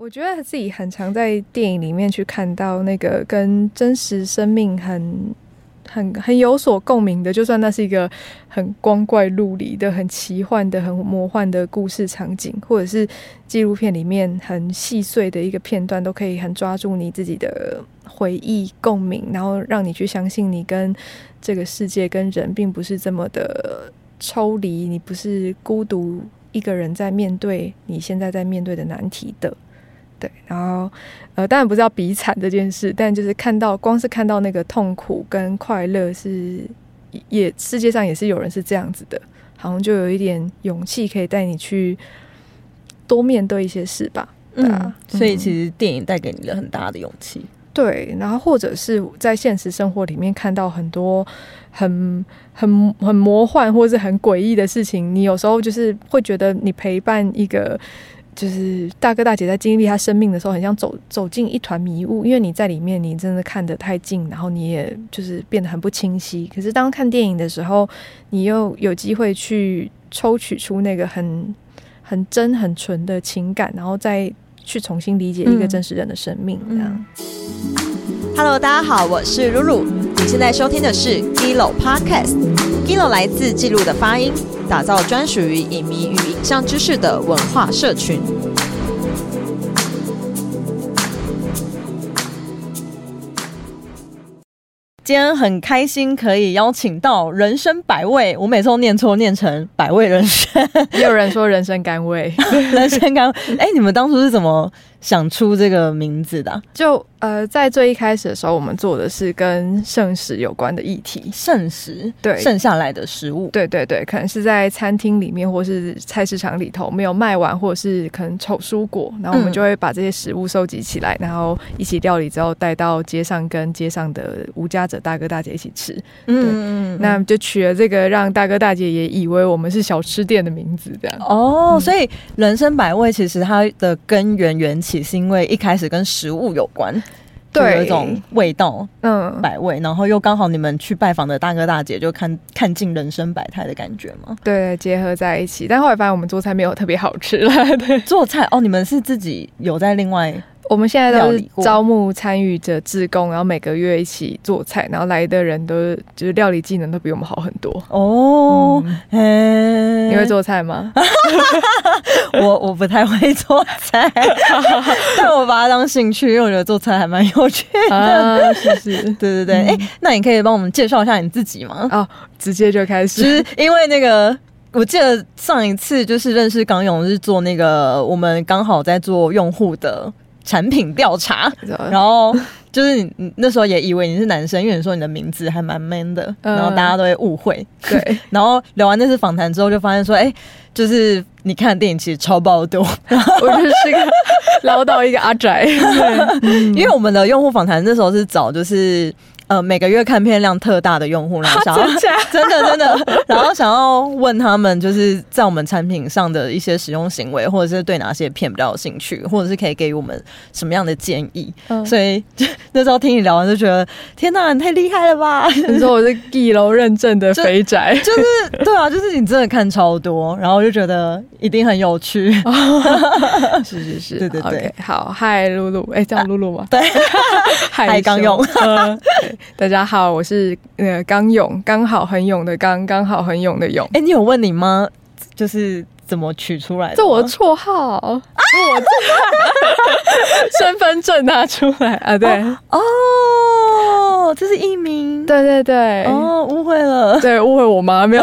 我觉得自己很常在电影里面去看到那个跟真实生命很、很、很有所共鸣的，就算那是一个很光怪陆离的、很奇幻的、很魔幻的故事场景，或者是纪录片里面很细碎的一个片段，都可以很抓住你自己的回忆共鸣，然后让你去相信你跟这个世界、跟人并不是这么的抽离，你不是孤独一个人在面对你现在在面对的难题的。对，然后呃，当然不是要比惨这件事，但就是看到光是看到那个痛苦跟快乐是也世界上也是有人是这样子的，好像就有一点勇气可以带你去多面对一些事吧。对啊，所以其实电影带给你了很大的勇气。对，然后或者是在现实生活里面看到很多很很很魔幻或者是很诡异的事情，你有时候就是会觉得你陪伴一个。就是大哥大姐在经历他生命的时候，很像走走进一团迷雾，因为你在里面，你真的看得太近，然后你也就是变得很不清晰。可是当看电影的时候，你又有机会去抽取出那个很很真、很纯的情感，然后再去重新理解一个真实人的生命。这样。Hello，大家好，我是露露。你现在收听的是 Gilo Podcast。Gilo 来自记录的发音，打造专属于影迷与影像知识的文化社群。今天很开心可以邀请到人生百味，我每次都念错，念成百味人生。也有人说人生甘味，人生甘。哎，你们当初是怎么？想出这个名字的，就呃，在最一开始的时候，我们做的是跟剩食有关的议题。剩食，对，剩下来的食物，对对对，可能是在餐厅里面或是菜市场里头没有卖完，或者是可能丑蔬果，然后我们就会把这些食物收集起来，然后一起料理之后带到街上，跟街上的无家者大哥大姐一起吃。嗯，那就取了这个让大哥大姐也以为我们是小吃店的名字，这样。哦，所以人生百味其实它的根源源。起是因为一开始跟食物有关，对，有一种味道，嗯，百味，然后又刚好你们去拜访的大哥大姐就看看尽人生百态的感觉嘛，对，结合在一起。但后来发现我们做菜没有特别好吃了，对，做菜哦，你们是自己有在另外。我们现在都是招募参与者志工，然后每个月一起做菜，然后来的人都就是料理技能都比我们好很多哦。你会做菜吗？我我不太会做菜，但我把它当兴趣，因为我觉得做菜还蛮有趣的。是是，对对对。哎，那你可以帮我们介绍一下你自己吗？哦，直接就开始。就是因为那个，我记得上一次就是认识港勇是做那个，我们刚好在做用户的。产品调查，然后就是你那时候也以为你是男生，因为你说你的名字还蛮 man 的，然后大家都会误会。对，然后聊完那次访谈之后，就发现说，哎，就是你看的电影其实超爆多，我就是一个唠叨一个阿宅，因为我们的用户访谈那时候是找就是。呃，每个月看片量特大的用户，然后想要真 的真的，然后想要问他们，就是在我们产品上的一些使用行为，或者是对哪些片比较有兴趣，或者是可以给予我们什么样的建议。所以 那时候听你聊完，就觉得天哪，你太厉害了吧！你说我是地楼认证的肥宅，就是对啊，就是你真的看超多，然后就觉得一定很有趣。是是是，对对对，好，嗨露露，哎，叫露露吗？对，嗨刚用。大家好，我是呃刚勇，刚好很勇的刚，刚好很勇的勇。哎，你有问你妈，就是怎么取出来的？这我的绰号啊，我 身份证拿出来啊，对哦。哦，这是艺名，对对对，哦，误会了，对，误会我妈没有，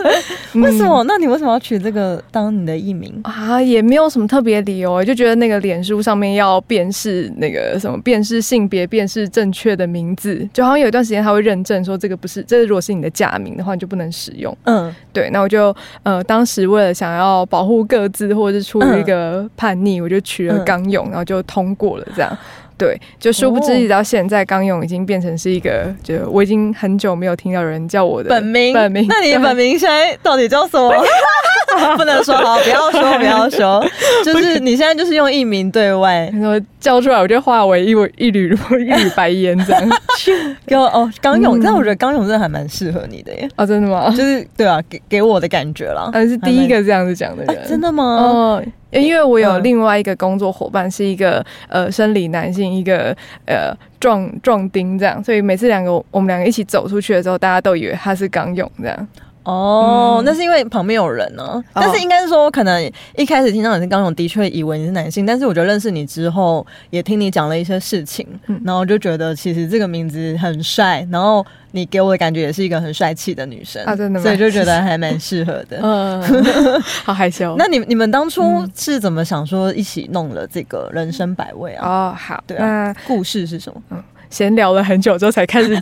为什么？那你为什么要取这个当你的艺名啊？也没有什么特别理由，就觉得那个脸书上面要辨识那个什么辨识性别、辨识正确的名字，就好像有一段时间他会认证说这个不是，这如果是你的假名的话，你就不能使用。嗯，对，那我就呃，当时为了想要保护各自，或者是出于一个叛逆，我就取了刚勇，然后就通过了这样。对，就殊不知，一直到现在，刚勇已经变成是一个，就我已经很久没有听到人叫我的本名。本名，那你的本名现在到底叫什么？不能说好，不要说，不要说，就是你现在就是用艺名对外，我叫出来我就化为一一缕一缕白烟这样。给我哦，刚勇，但我觉得刚勇真的还蛮适合你的耶。哦，真的吗？就是对啊，给给我的感觉啦。呃，是第一个这样子讲的人，真的吗？哦，因为我有另外一个工作伙伴是一个呃生理男性，一个呃壮壮丁这样，所以每次两个我们两个一起走出去的时候，大家都以为他是刚勇这样。哦，那是因为旁边有人呢。但是应该是说，可能一开始听到你是刚勇，的确以为你是男性。但是我觉得认识你之后，也听你讲了一些事情，然后就觉得其实这个名字很帅，然后你给我的感觉也是一个很帅气的女生啊，真的，所以就觉得还蛮适合的。嗯，好害羞。那你你们当初是怎么想说一起弄了这个人生百味啊？哦，好，对啊，故事是什么？嗯。闲聊了很久之后，才开始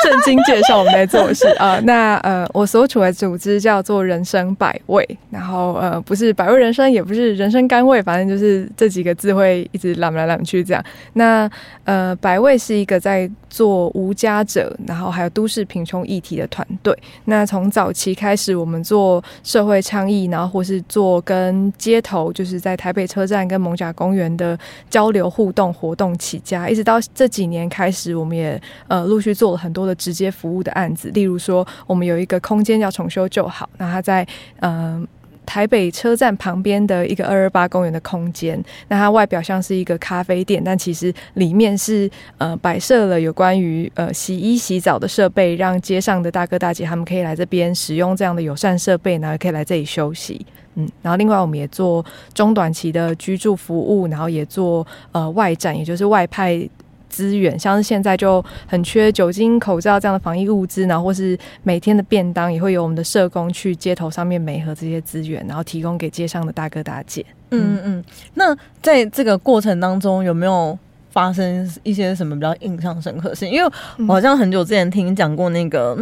正经介绍我们在做的事啊。那呃，我所处的组织叫做人生百味，然后呃，不是百味人生，也不是人生甘味，反正就是这几个字会一直揽来揽去这样。那呃，百味是一个在做无家者，然后还有都市贫穷议题的团队。那从早期开始，我们做社会倡议，然后或是做跟街头，就是在台北车站跟蒙甲公园的交流互动活动起家，一直到这几年。开始，我们也呃陆续做了很多直接服务的案子，例如说，我们有一个空间叫重修就好，那它在呃台北车站旁边的一个二二八公园的空间，那它外表像是一个咖啡店，但其实里面是呃摆设了有关于呃洗衣洗澡的设备，让街上的大哥大姐他们可以来这边使用这样的友善设备，然后可以来这里休息，嗯，然后另外我们也做中短期的居住服务，然后也做呃外展，也就是外派。资源像是现在就很缺酒精、口罩这样的防疫物资，然后或是每天的便当也会有我们的社工去街头上面美合这些资源，然后提供给街上的大哥大姐。嗯嗯，那在这个过程当中有没有发生一些什么比较印象深刻的事情？因为我好像很久之前听讲过那个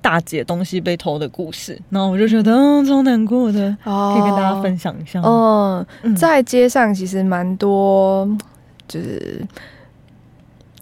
大姐东西被偷的故事，然后我就觉得嗯超难过的，可以跟大家分享一下。嗯，在街上其实蛮多，就是。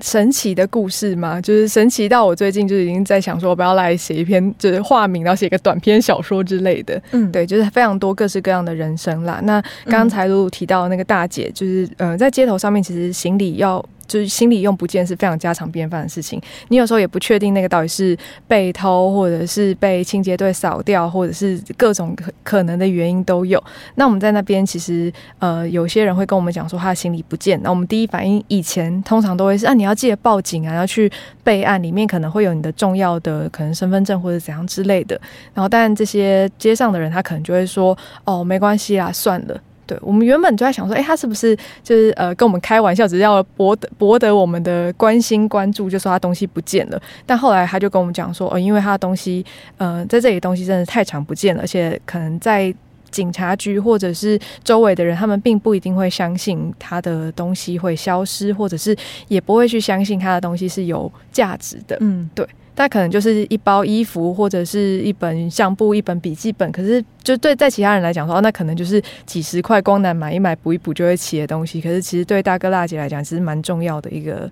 神奇的故事吗？就是神奇到我最近就已经在想说，我不要来写一篇，就是化名，然后写个短篇小说之类的。嗯，对，就是非常多各式各样的人生啦。那刚才露露提到那个大姐，就是呃，在街头上面，其实行李要。就是心理用不见是非常家常便饭的事情，你有时候也不确定那个到底是被偷，或者是被清洁队扫掉，或者是各种可能的原因都有。那我们在那边其实呃，有些人会跟我们讲说他的行李不见，那我们第一反应以前通常都会是啊，你要记得报警啊，要去备案，里面可能会有你的重要的可能身份证或者怎样之类的。然后，但这些街上的人他可能就会说哦，没关系啦，算了。对，我们原本就在想说，哎，他是不是就是呃跟我们开玩笑，只是要博得博得我们的关心关注，就说他东西不见了。但后来他就跟我们讲说，哦，因为他的东西，呃，在这里东西真的太长不见了，而且可能在警察局或者是周围的人，他们并不一定会相信他的东西会消失，或者是也不会去相信他的东西是有价值的。嗯，对。但可能就是一包衣服，或者是一本相簿、一本笔记本。可是，就对在其他人来讲说，那可能就是几十块光南买一买、补一补就会起的东西。可是，其实对大哥大姐来讲，其实蛮重要的一个，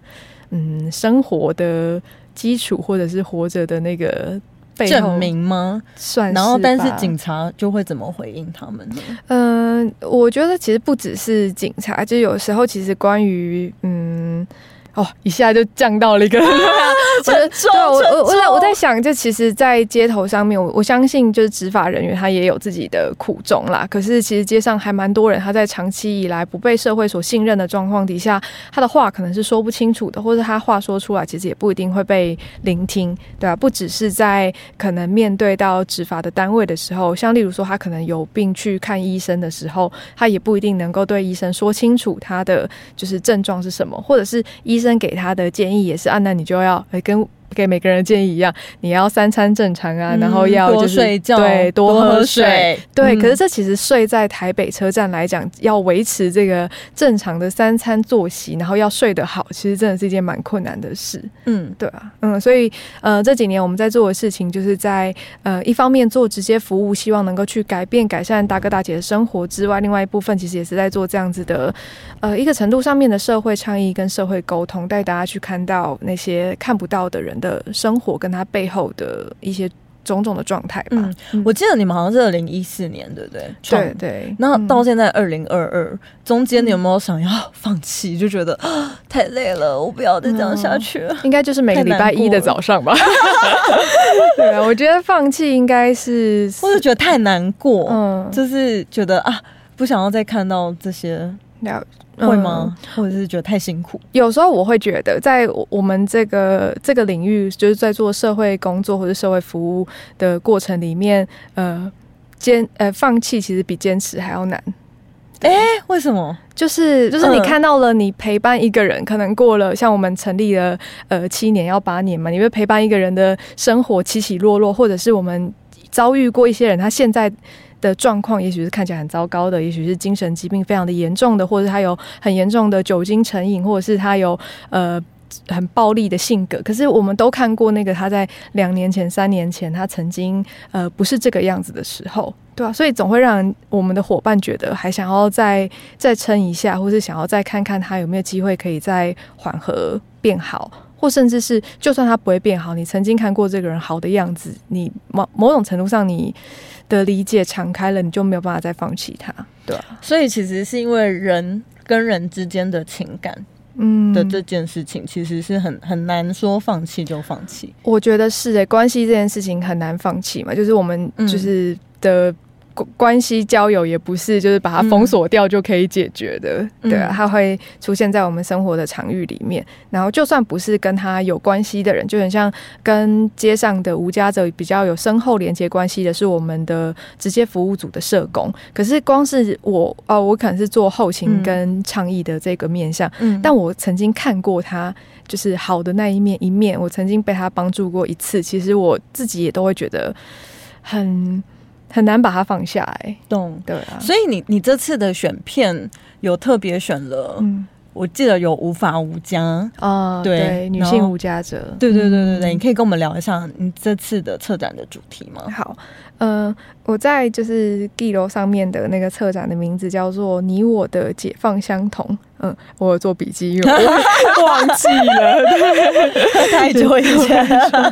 嗯，生活的基础，或者是活着的那个证明吗？算。然后，但是警察就会怎么回应他们呢？嗯，我觉得其实不只是警察，就有时候其实关于嗯。哦，一下就降到了一个 沉重。我我我在我在想，就其实，在街头上面，我我相信，就是执法人员他也有自己的苦衷啦。可是，其实街上还蛮多人，他在长期以来不被社会所信任的状况底下，他的话可能是说不清楚的，或者他话说出来，其实也不一定会被聆听，对吧？不只是在可能面对到执法的单位的时候，像例如说，他可能有病去看医生的时候，他也不一定能够对医生说清楚他的就是症状是什么，或者是医。医生给他的建议也是啊，那你就要跟。给每个人建议一样，你要三餐正常啊，然后要多睡觉，对，多喝水，对。可是这其实睡在台北车站来讲，要维持这个正常的三餐作息，然后要睡得好，其实真的是一件蛮困难的事。嗯，对啊，嗯，所以呃这几年我们在做的事情，就是在呃一方面做直接服务，希望能够去改变改善大哥大姐的生活之外，另外一部分其实也是在做这样子的呃一个程度上面的社会倡议跟社会沟通，带大家去看到那些看不到的人。的生活跟他背后的一些种种的状态吧。嗯，我记得你们好像是二零一四年，对不对？对对。那到现在二零二二，中间你有没有想要放弃？就觉得啊太累了，我不要再这样下去了。应该就是每个礼拜一的早上吧。对啊，我觉得放弃应该是，或者觉得太难过，嗯，就是觉得啊，不想要再看到这些。会吗？或者是觉得太辛苦？有时候我会觉得，在我们这个这个领域，就是在做社会工作或者社会服务的过程里面，呃，坚呃放弃其实比坚持还要难。哎，为什么？就是就是你看到了，你陪伴一个人，可能过了像我们成立了呃七年要八年嘛，你会陪伴一个人的生活起起落落，或者是我们遭遇过一些人，他现在。的状况，也许是看起来很糟糕的，也许是精神疾病非常的严重的，或者他有很严重的酒精成瘾，或者是他有呃很暴力的性格。可是我们都看过那个他在两年前、三年前，他曾经呃不是这个样子的时候，对啊？所以总会让我们的伙伴觉得还想要再再撑一下，或是想要再看看他有没有机会可以再缓和变好，或甚至是就算他不会变好，你曾经看过这个人好的样子，你某某种程度上你。的理解敞开了，你就没有办法再放弃他，对所以其实是因为人跟人之间的情感，嗯的这件事情，其实是很很难说放弃就放弃。我觉得是诶，关系这件事情很难放弃嘛，就是我们就是的。关系交友也不是就是把它封锁掉就可以解决的，对啊，它会出现在我们生活的场域里面。然后就算不是跟他有关系的人，就很像跟街上的无家者比较有深厚连接关系的，是我们的直接服务组的社工。可是光是我哦，我可能是做后勤跟倡议的这个面向，嗯但我曾经看过他就是好的那一面一面，我曾经被他帮助过一次，其实我自己也都会觉得很。很难把它放下来，懂。对啊。所以你你这次的选片有特别选了，嗯，我记得有无法无家啊，对，女性无家者，对对对对对，你可以跟我们聊一下你这次的策展的主题吗？好，呃，我在就是 G 楼上面的那个策展的名字叫做“你我的解放相同”。嗯，我有做笔记，因为 忘记了，太久以前。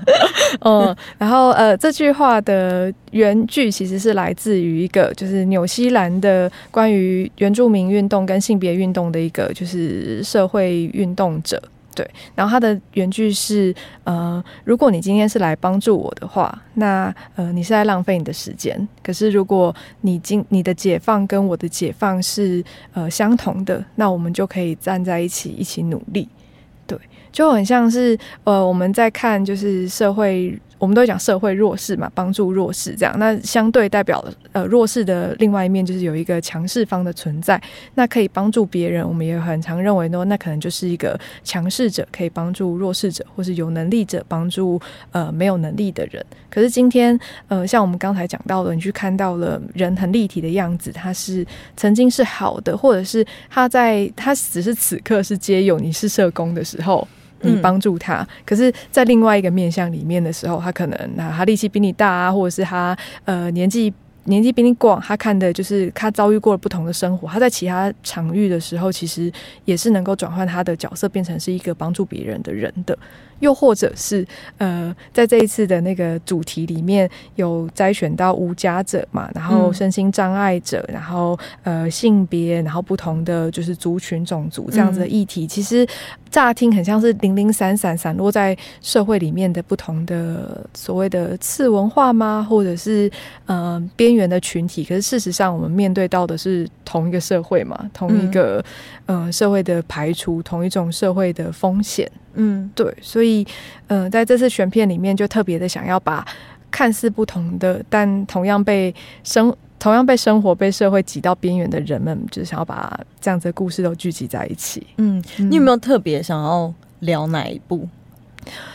嗯，然后呃，这句话的原句其实是来自于一个就是纽西兰的关于原住民运动跟性别运动的一个就是社会运动者。对，然后它的原句是：呃，如果你今天是来帮助我的话，那呃，你是在浪费你的时间。可是如果你今你的解放跟我的解放是呃相同的，那我们就可以站在一起，一起努力。对，就很像是呃我们在看就是社会。我们都讲社会弱势嘛，帮助弱势这样。那相对代表呃弱势的另外一面，就是有一个强势方的存在。那可以帮助别人，我们也很常认为呢，那可能就是一个强势者可以帮助弱势者，或是有能力者帮助呃没有能力的人。可是今天呃，像我们刚才讲到的，你去看到了人很立体的样子，他是曾经是好的，或者是他在他只是此刻是皆有你是社工的时候。你帮助他，可是，在另外一个面向里面的时候，他可能那他力气比你大啊，或者是他呃年纪年纪比你广，他看的就是他遭遇过了不同的生活，他在其他场域的时候，其实也是能够转换他的角色，变成是一个帮助别人的人的。又或者是呃，在这一次的那个主题里面有摘选到无家者嘛，然后身心障碍者，然后呃性别，然后不同的就是族群种族这样子的议题，其实乍听很像是零零散散散落在社会里面的不同的所谓的次文化吗？或者是呃边缘的群体？可是事实上，我们面对到的是同一个社会嘛，同一个呃社会的排除，同一种社会的风险。嗯，对，所以，嗯，在这次选片里面，就特别的想要把看似不同的，但同样被生、同样被生活、被社会挤到边缘的人们，就是想要把这样子的故事都聚集在一起。嗯，你有没有特别想要聊哪一部？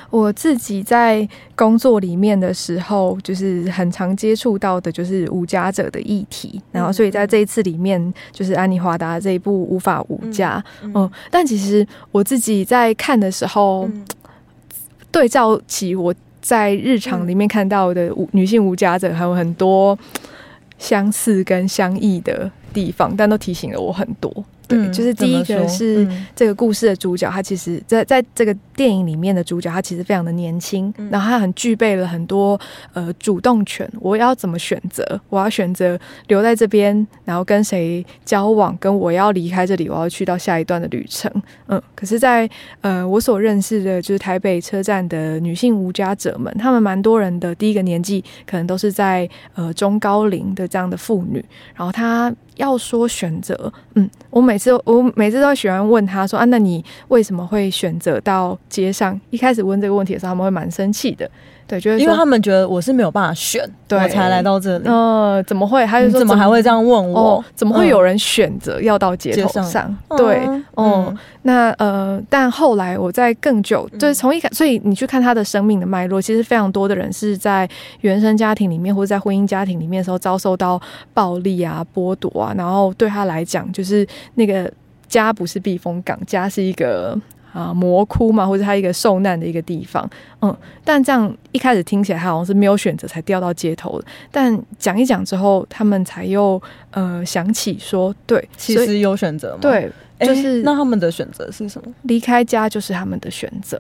我自己在工作里面的时候，就是很常接触到的，就是无家者的议题。然后，所以在这一次里面，就是安妮华达这一部《无法无家》。嗯，但其实我自己在看的时候，对照起我在日常里面看到的女性无家者，还有很多相似跟相异的地方，但都提醒了我很多。对，就是第一个是这个故事的主角，他其实在在这个电影里面的主角，他其实非常的年轻，然后他很具备了很多呃主动权。我要怎么选择？我要选择留在这边，然后跟谁交往？跟我要离开这里，我要去到下一段的旅程。嗯，可是，在呃我所认识的，就是台北车站的女性无家者们，他们蛮多人的第一个年纪，可能都是在呃中高龄的这样的妇女，然后她。要说选择，嗯，我每次我每次都喜欢问他说啊，那你为什么会选择到街上？一开始问这个问题的时候，他们会蛮生气的。对，就是因为他们觉得我是没有办法选，我才来到这里。呃，怎么会？他就说怎么还会这样问我？怎么会有人选择要到街头上？对，嗯，那呃，但后来我在更久，就是从一开，所以你去看他的生命的脉络，其实非常多的人是在原生家庭里面或者在婚姻家庭里面的时候遭受到暴力啊、剥夺啊，然后对他来讲，就是那个家不是避风港，家是一个。啊，魔窟嘛，或者他一个受难的一个地方，嗯，但这样一开始听起来他好像是没有选择才掉到街头的，但讲一讲之后，他们才又呃想起说，对，其实有选择，对，就是那他们的选择是什么？离开家就是他们的选择。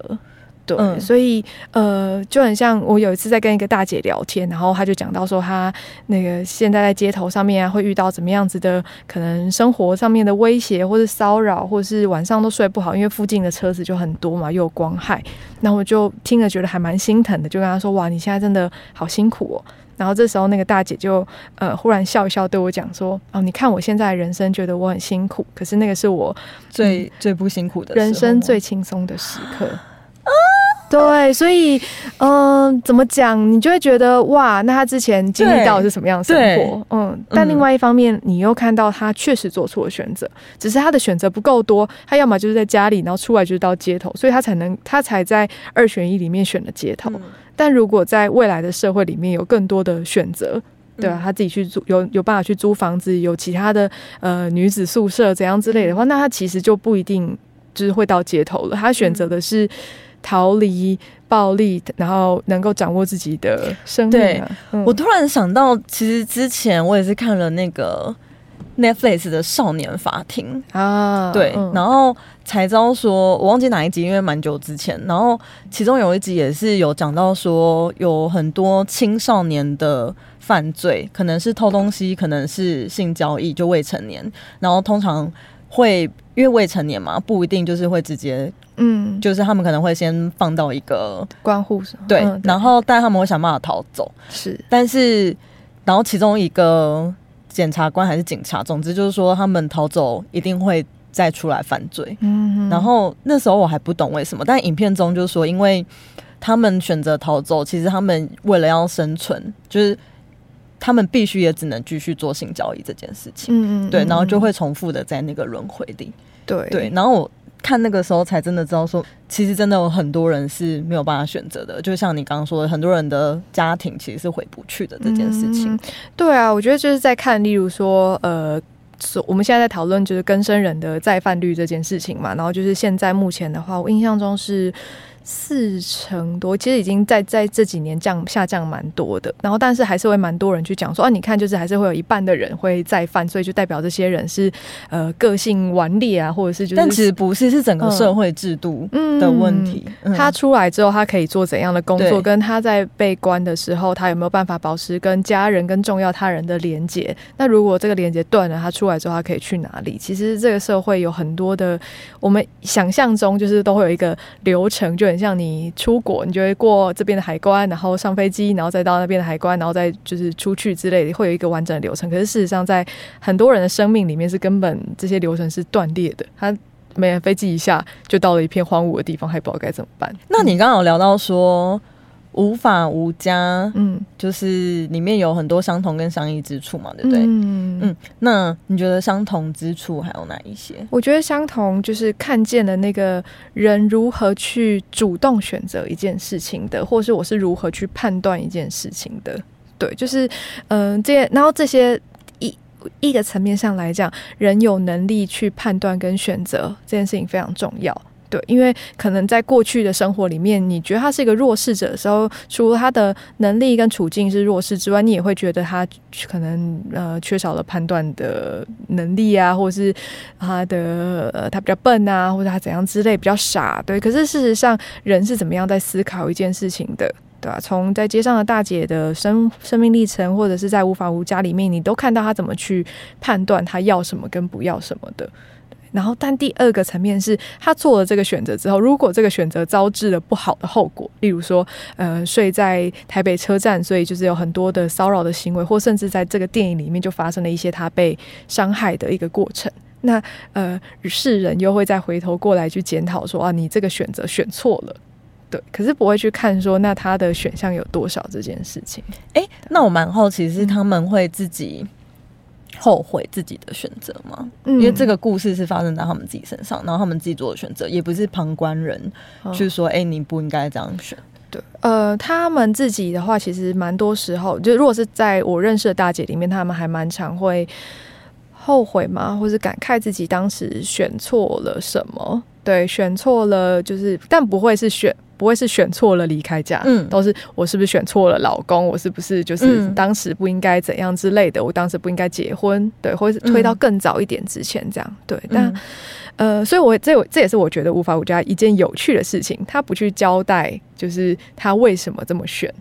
对，所以呃，就很像我有一次在跟一个大姐聊天，然后她就讲到说，她那个现在在街头上面啊，会遇到怎么样子的可能生活上面的威胁，或是骚扰，或是晚上都睡不好，因为附近的车子就很多嘛，又有光害。那我就听了觉得还蛮心疼的，就跟她说：“哇，你现在真的好辛苦哦。”然后这时候那个大姐就呃忽然笑一笑，对我讲说：“哦，你看我现在人生觉得我很辛苦，可是那个是我最最不辛苦的人生最轻松的时刻。”对，所以，嗯，怎么讲，你就会觉得哇，那他之前经历到的是什么样的生活？嗯，但另外一方面，你又看到他确实做出了选择，只是他的选择不够多，他要么就是在家里，然后出来就是到街头，所以他才能，他才在二选一里面选了街头。但如果在未来的社会里面有更多的选择，对啊？他自己去租，有有办法去租房子，有其他的呃女子宿舍怎样之类的话，那他其实就不一定就是会到街头了。他选择的是。逃离暴力，然后能够掌握自己的生命。对我突然想到，其实之前我也是看了那个 Netflix 的《少年法庭》啊，对，然后才知道说，我忘记哪一集，因为蛮久之前。然后其中有一集也是有讲到说，有很多青少年的犯罪，可能是偷东西，可能是性交易，就未成年。然后通常会因为未成年嘛，不一定就是会直接。嗯，就是他们可能会先放到一个关护对，然后但他们会想办法逃走，是，但是然后其中一个检察官还是警察，总之就是说他们逃走一定会再出来犯罪。嗯，然后那时候我还不懂为什么，但影片中就是说，因为他们选择逃走，其实他们为了要生存，就是他们必须也只能继续做性交易这件事情。嗯嗯，对，然后就会重复的在那个轮回里。对对，然后我。看那个时候才真的知道，说其实真的有很多人是没有办法选择的，就像你刚刚说的，很多人的家庭其实是回不去的这件事情。对啊，我觉得就是在看，例如说，呃，我们现在在讨论就是更生人的再犯率这件事情嘛，然后就是现在目前的话，我印象中是。四成多，其实已经在在这几年降下降蛮多的，然后但是还是会蛮多人去讲说啊，你看就是还是会有一半的人会再犯，所以就代表这些人是呃个性顽劣啊，或者是就是，但其实不是，是整个社会制度的问题。他出来之后，他可以做怎样的工作？跟他在被关的时候，他有没有办法保持跟家人、跟重要他人的连接？那如果这个连接断了，他出来之后，他可以去哪里？其实这个社会有很多的，我们想象中就是都会有一个流程，就。像你出国，你就会过这边的海关，然后上飞机，然后再到那边的海关，然后再就是出去之类的，会有一个完整的流程。可是事实上，在很多人的生命里面，是根本这些流程是断裂的。他没飞机一下就到了一片荒芜的地方，还不知道该怎么办。那你刚刚有聊到说。无法无家，嗯，就是里面有很多相同跟相异之处嘛，对不对？嗯嗯。那你觉得相同之处还有哪一些？我觉得相同就是看见了那个人如何去主动选择一件事情的，或是我是如何去判断一件事情的。对，就是嗯，这些，然后这些一一个层面上来讲，人有能力去判断跟选择这件事情非常重要。对，因为可能在过去的生活里面，你觉得他是一个弱势者的时候，除了他的能力跟处境是弱势之外，你也会觉得他可能呃缺少了判断的能力啊，或者是他的呃他比较笨啊，或者他怎样之类比较傻。对，可是事实上，人是怎么样在思考一件事情的，对吧？从在街上的大姐的生生命历程，或者是在无法无家里面，你都看到他怎么去判断他要什么跟不要什么的。然后，但第二个层面是他做了这个选择之后，如果这个选择招致了不好的后果，例如说，呃，睡在台北车站，所以就是有很多的骚扰的行为，或甚至在这个电影里面就发生了一些他被伤害的一个过程。那呃，世人又会再回头过来去检讨说啊，你这个选择选错了，对，可是不会去看说那他的选项有多少这件事情。哎，那我蛮好奇是他们会自己。后悔自己的选择吗？因为这个故事是发生在他们自己身上，然后他们自己做的选择，也不是旁观人去说：“哎，你不应该这样选。”对，呃，他们自己的话，其实蛮多时候，就如果是在我认识的大姐里面，他们还蛮常会后悔嘛，或是感慨自己当时选错了什么。对，选错了，就是但不会是选。不会是选错了离开家，嗯，都是我是不是选错了老公？我是不是就是当时不应该怎样之类的？我当时不应该结婚，对，或是推到更早一点之前这样，对。但呃，所以我这这也是我觉得无法无家一件有趣的事情，他不去交代，就是他为什么这么选，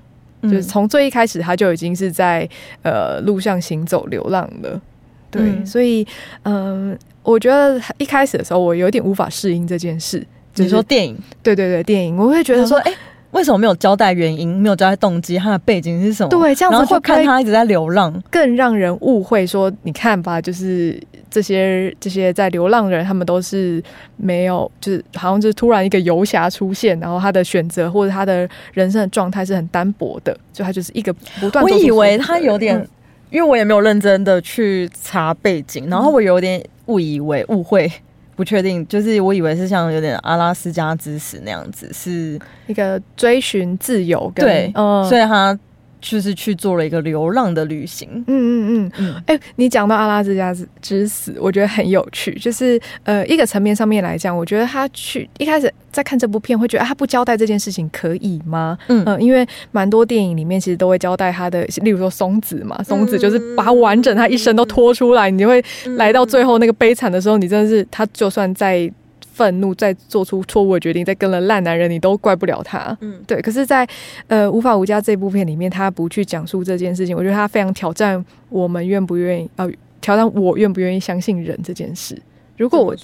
就是从最一开始他就已经是在呃路上行走流浪了，对。所以嗯，我觉得一开始的时候我有点无法适应这件事。你说电影，对对对，电影，我会觉得说，哎，为什么没有交代原因，没有交代动机，他的背景是什么？对，这样子会看他一直在流浪，更让人误会说，你看吧，就是这些这些在流浪的人，他们都是没有，就是好像就是突然一个游侠出现，然后他的选择或者他的人生的状态是很单薄的，就他就是一个不断。我以为他有点，因为我也没有认真的去查背景，然后我有点误以为误会。不确定，就是我以为是像有点阿拉斯加之死那样子，是一个追寻自由，对，所以他。就是去做了一个流浪的旅行。嗯嗯嗯。哎，你讲到阿拉斯加之之死，我觉得很有趣。就是呃，一个层面上面来讲，我觉得他去一开始在看这部片，会觉得他不交代这件事情可以吗？嗯，因为蛮多电影里面其实都会交代他的，例如说松子嘛，松子就是把完整他一生都拖出来，你就会来到最后那个悲惨的时候，你真的是他就算在。愤怒，再做出错误的决定，再跟了烂男人，你都怪不了他。嗯，对。可是，在呃《无法无家》这部片里面，他不去讲述这件事情，我觉得他非常挑战我们愿不愿意，呃，挑战我愿不愿意相信人这件事。如果我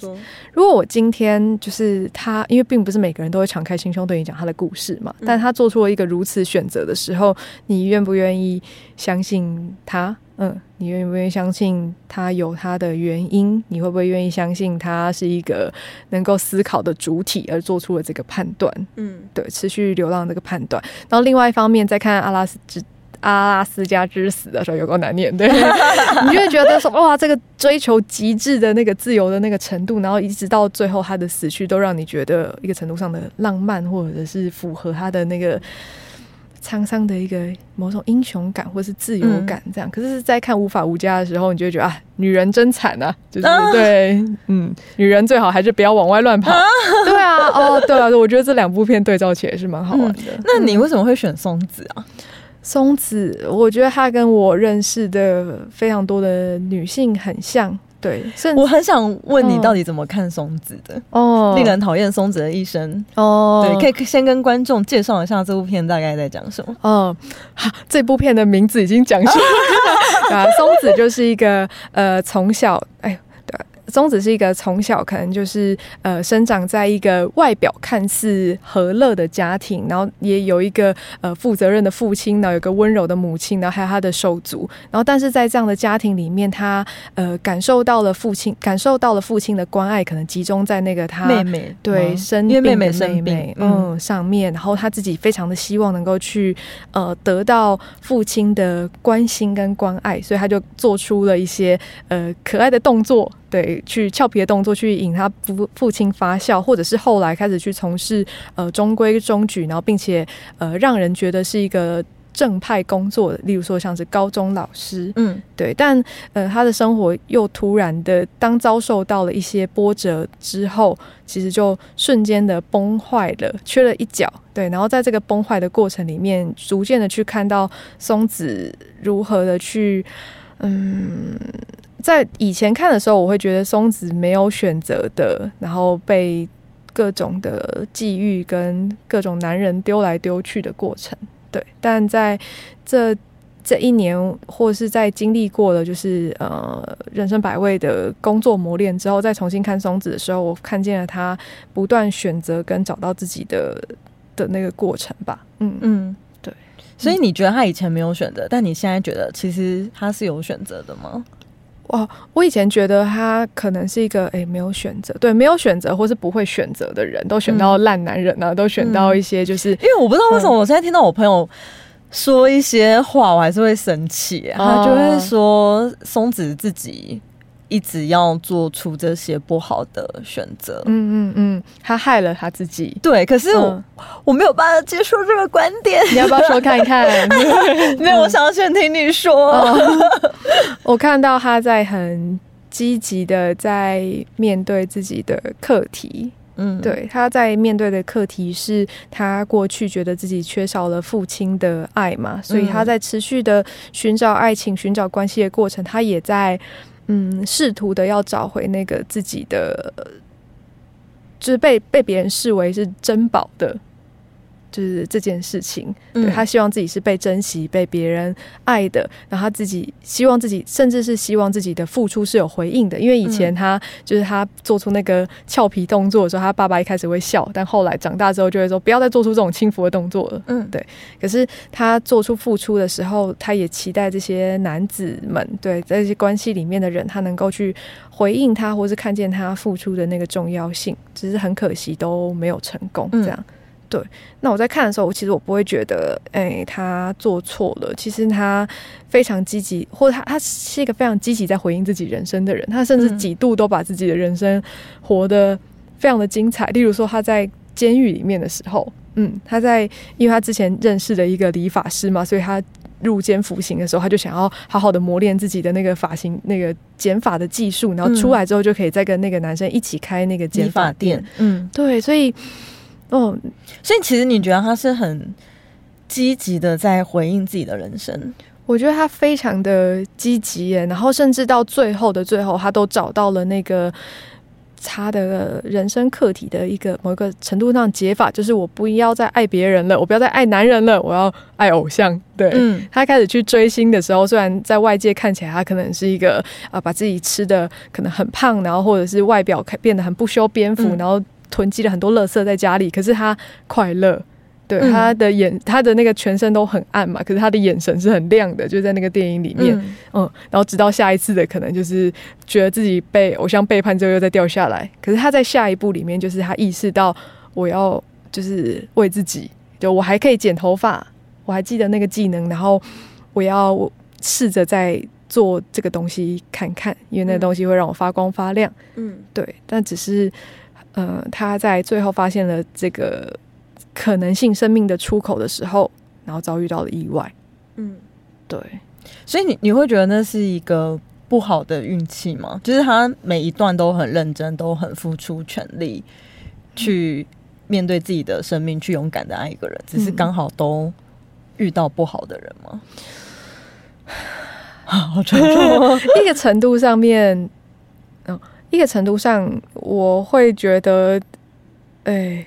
如果我今天就是他，因为并不是每个人都会敞开心胸对你讲他的故事嘛，但他做出了一个如此选择的时候，你愿不愿意相信他？嗯，你愿不愿意相信他有他的原因？你会不会愿意相信他是一个能够思考的主体而做出了这个判断？嗯，对，持续流浪这个判断。然后另外一方面，再看阿拉斯之阿拉斯加之死的时候，有够难念，对，你就会觉得说，哇，这个追求极致的那个自由的那个程度，然后一直到最后他的死去，都让你觉得一个程度上的浪漫，或者是符合他的那个。沧桑的一个某种英雄感，或是自由感，这样。可是，在看无法无家的时候，你就会觉得啊，女人真惨啊，就是对，嗯，女人最好还是不要往外乱跑。对啊，哦，对啊，我觉得这两部片对照起来是蛮好玩的。那你为什么会选松子啊？松子，我觉得她跟我认识的非常多的女性很像。对，我很想问你，到底怎么看松子的？哦，令人讨厌松子的一生。哦，对，可以先跟观众介绍一下这部片大概在讲什么。哦，这部片的名字已经讲出来 啊，松子就是一个呃，从小哎。松子是一个从小可能就是呃生长在一个外表看似和乐的家庭，然后也有一个呃负责任的父亲，然后有个温柔的母亲，然后还有他的手足，然后但是在这样的家庭里面，他呃感受到了父亲 感受到了父亲的关爱，可能集中在那个他妹妹对生病的妹妹嗯上面，然后他自己非常的希望能够去呃得到父亲的关心跟关爱，所以他就做出了一些呃可爱的动作。对，去俏皮的动作去引他父父亲发笑，或者是后来开始去从事呃中规中矩，然后并且呃让人觉得是一个正派工作，例如说像是高中老师，嗯，对，但呃，他的生活又突然的当遭受到了一些波折之后，其实就瞬间的崩坏了，缺了一角，对，然后在这个崩坏的过程里面，逐渐的去看到松子如何的去，嗯，在以前看的时候，我会觉得松子没有选择的，然后被各种的际遇跟各种男人丢来丢去的过程。对，但在这这一年，或是在经历过了就是呃人生百味的工作磨练之后，再重新看松子的时候，我看见了他不断选择跟找到自己的的那个过程吧。嗯嗯，对。所以你觉得他以前没有选择，但你现在觉得其实他是有选择的吗？哦，我以前觉得他可能是一个诶没有选择，对，没有选择或是不会选择的人，都选到烂男人啊，都选到一些就是，因为我不知道为什么我现在听到我朋友说一些话，我还是会生气，他就会说松子自己。一直要做出这些不好的选择，嗯嗯嗯，他害了他自己。对，可是我我没有办法接受这个观点。你要不要说看看？没有，我想要先听你说。我看到他在很积极的在面对自己的课题。嗯，对，他在面对的课题是他过去觉得自己缺少了父亲的爱嘛，所以他在持续的寻找爱情、寻找关系的过程，他也在。嗯，试图的要找回那个自己的，就是被被别人视为是珍宝的。就是这件事情，对他希望自己是被珍惜、被别人爱的，然后他自己希望自己，甚至是希望自己的付出是有回应的。因为以前他就是他做出那个俏皮动作的时候，他爸爸一开始会笑，但后来长大之后就会说不要再做出这种轻浮的动作了。嗯，对。可是他做出付出的时候，他也期待这些男子们，对在这些关系里面的人，他能够去回应他，或是看见他付出的那个重要性。只是很可惜都没有成功，这样。对，那我在看的时候，我其实我不会觉得，哎，他做错了。其实他非常积极，或者他他是一个非常积极在回应自己人生的人。他甚至几度都把自己的人生活得非常的精彩。例如说，他在监狱里面的时候，嗯，他在因为他之前认识的一个理发师嘛，所以他入监服刑的时候，他就想要好好的磨练自己的那个发型、那个剪发的技术，然后出来之后就可以再跟那个男生一起开那个剪发店。嗯，对，所以。哦，所以其实你觉得他是很积极的在回应自己的人生？我觉得他非常的积极耶，然后甚至到最后的最后，他都找到了那个他的人生课题的一个某一个程度上解法，就是我不要再爱别人了，我不要再爱男人了，我要爱偶像。对，他开始去追星的时候，虽然在外界看起来他可能是一个啊，把自己吃的可能很胖，然后或者是外表变得很不修边幅，然后。囤积了很多垃圾在家里，可是他快乐，对他的眼，他的那个全身都很暗嘛，可是他的眼神是很亮的，就在那个电影里面，嗯，然后直到下一次的可能就是觉得自己被偶像背叛之后又再掉下来，可是他在下一步里面就是他意识到我要就是为自己，就我还可以剪头发，我还记得那个技能，然后我要试着在做这个东西看看，因为那个东西会让我发光发亮，嗯，对，但只是。呃，他在最后发现了这个可能性生命的出口的时候，然后遭遇到了意外。嗯，对，所以你你会觉得那是一个不好的运气吗？就是他每一段都很认真，都很付出全力去面对自己的生命，去勇敢的爱一个人，只是刚好都遇到不好的人吗？好沉重，一个程度上面，嗯。一个程度上，我会觉得，哎，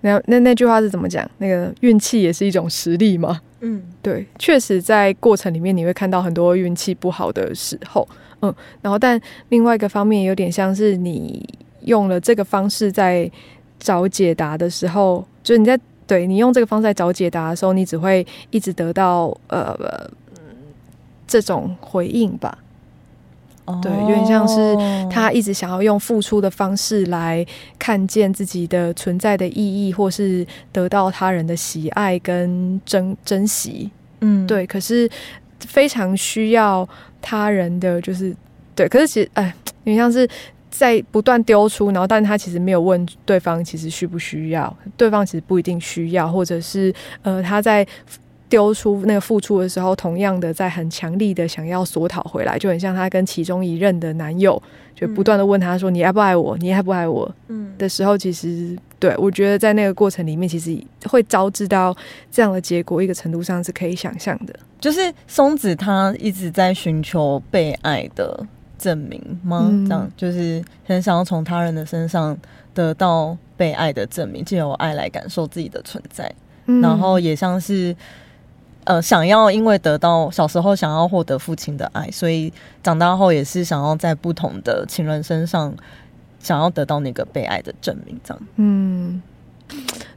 那那那句话是怎么讲？那个运气也是一种实力嘛。嗯，对，确实在过程里面你会看到很多运气不好的时候。嗯，然后但另外一个方面有点像是你用了这个方式在找解答的时候，就是你在对你用这个方式在找解答的时候，你只会一直得到呃这种回应吧。对，有点像是他一直想要用付出的方式来看见自己的存在的意义，或是得到他人的喜爱跟珍珍惜。嗯，对。可是非常需要他人的，就是对。可是其实，哎，有点像是在不断丢出，然后，但他其实没有问对方，其实需不需要？对方其实不一定需要，或者是呃，他在。丢出那个付出的时候，同样的在很强力的想要索讨回来，就很像她跟其中一任的男友，就不断的问他说：“你爱不爱我？你爱不爱我？”嗯的时候，其实对我觉得在那个过程里面，其实会招致到这样的结果，一个程度上是可以想象的。就是松子她一直在寻求被爱的证明吗？这样就是很想要从他人的身上得到被爱的证明，借由爱来感受自己的存在。然后也像是，呃，想要因为得到小时候想要获得父亲的爱，所以长大后也是想要在不同的情人身上想要得到那个被爱的证明，这样。嗯，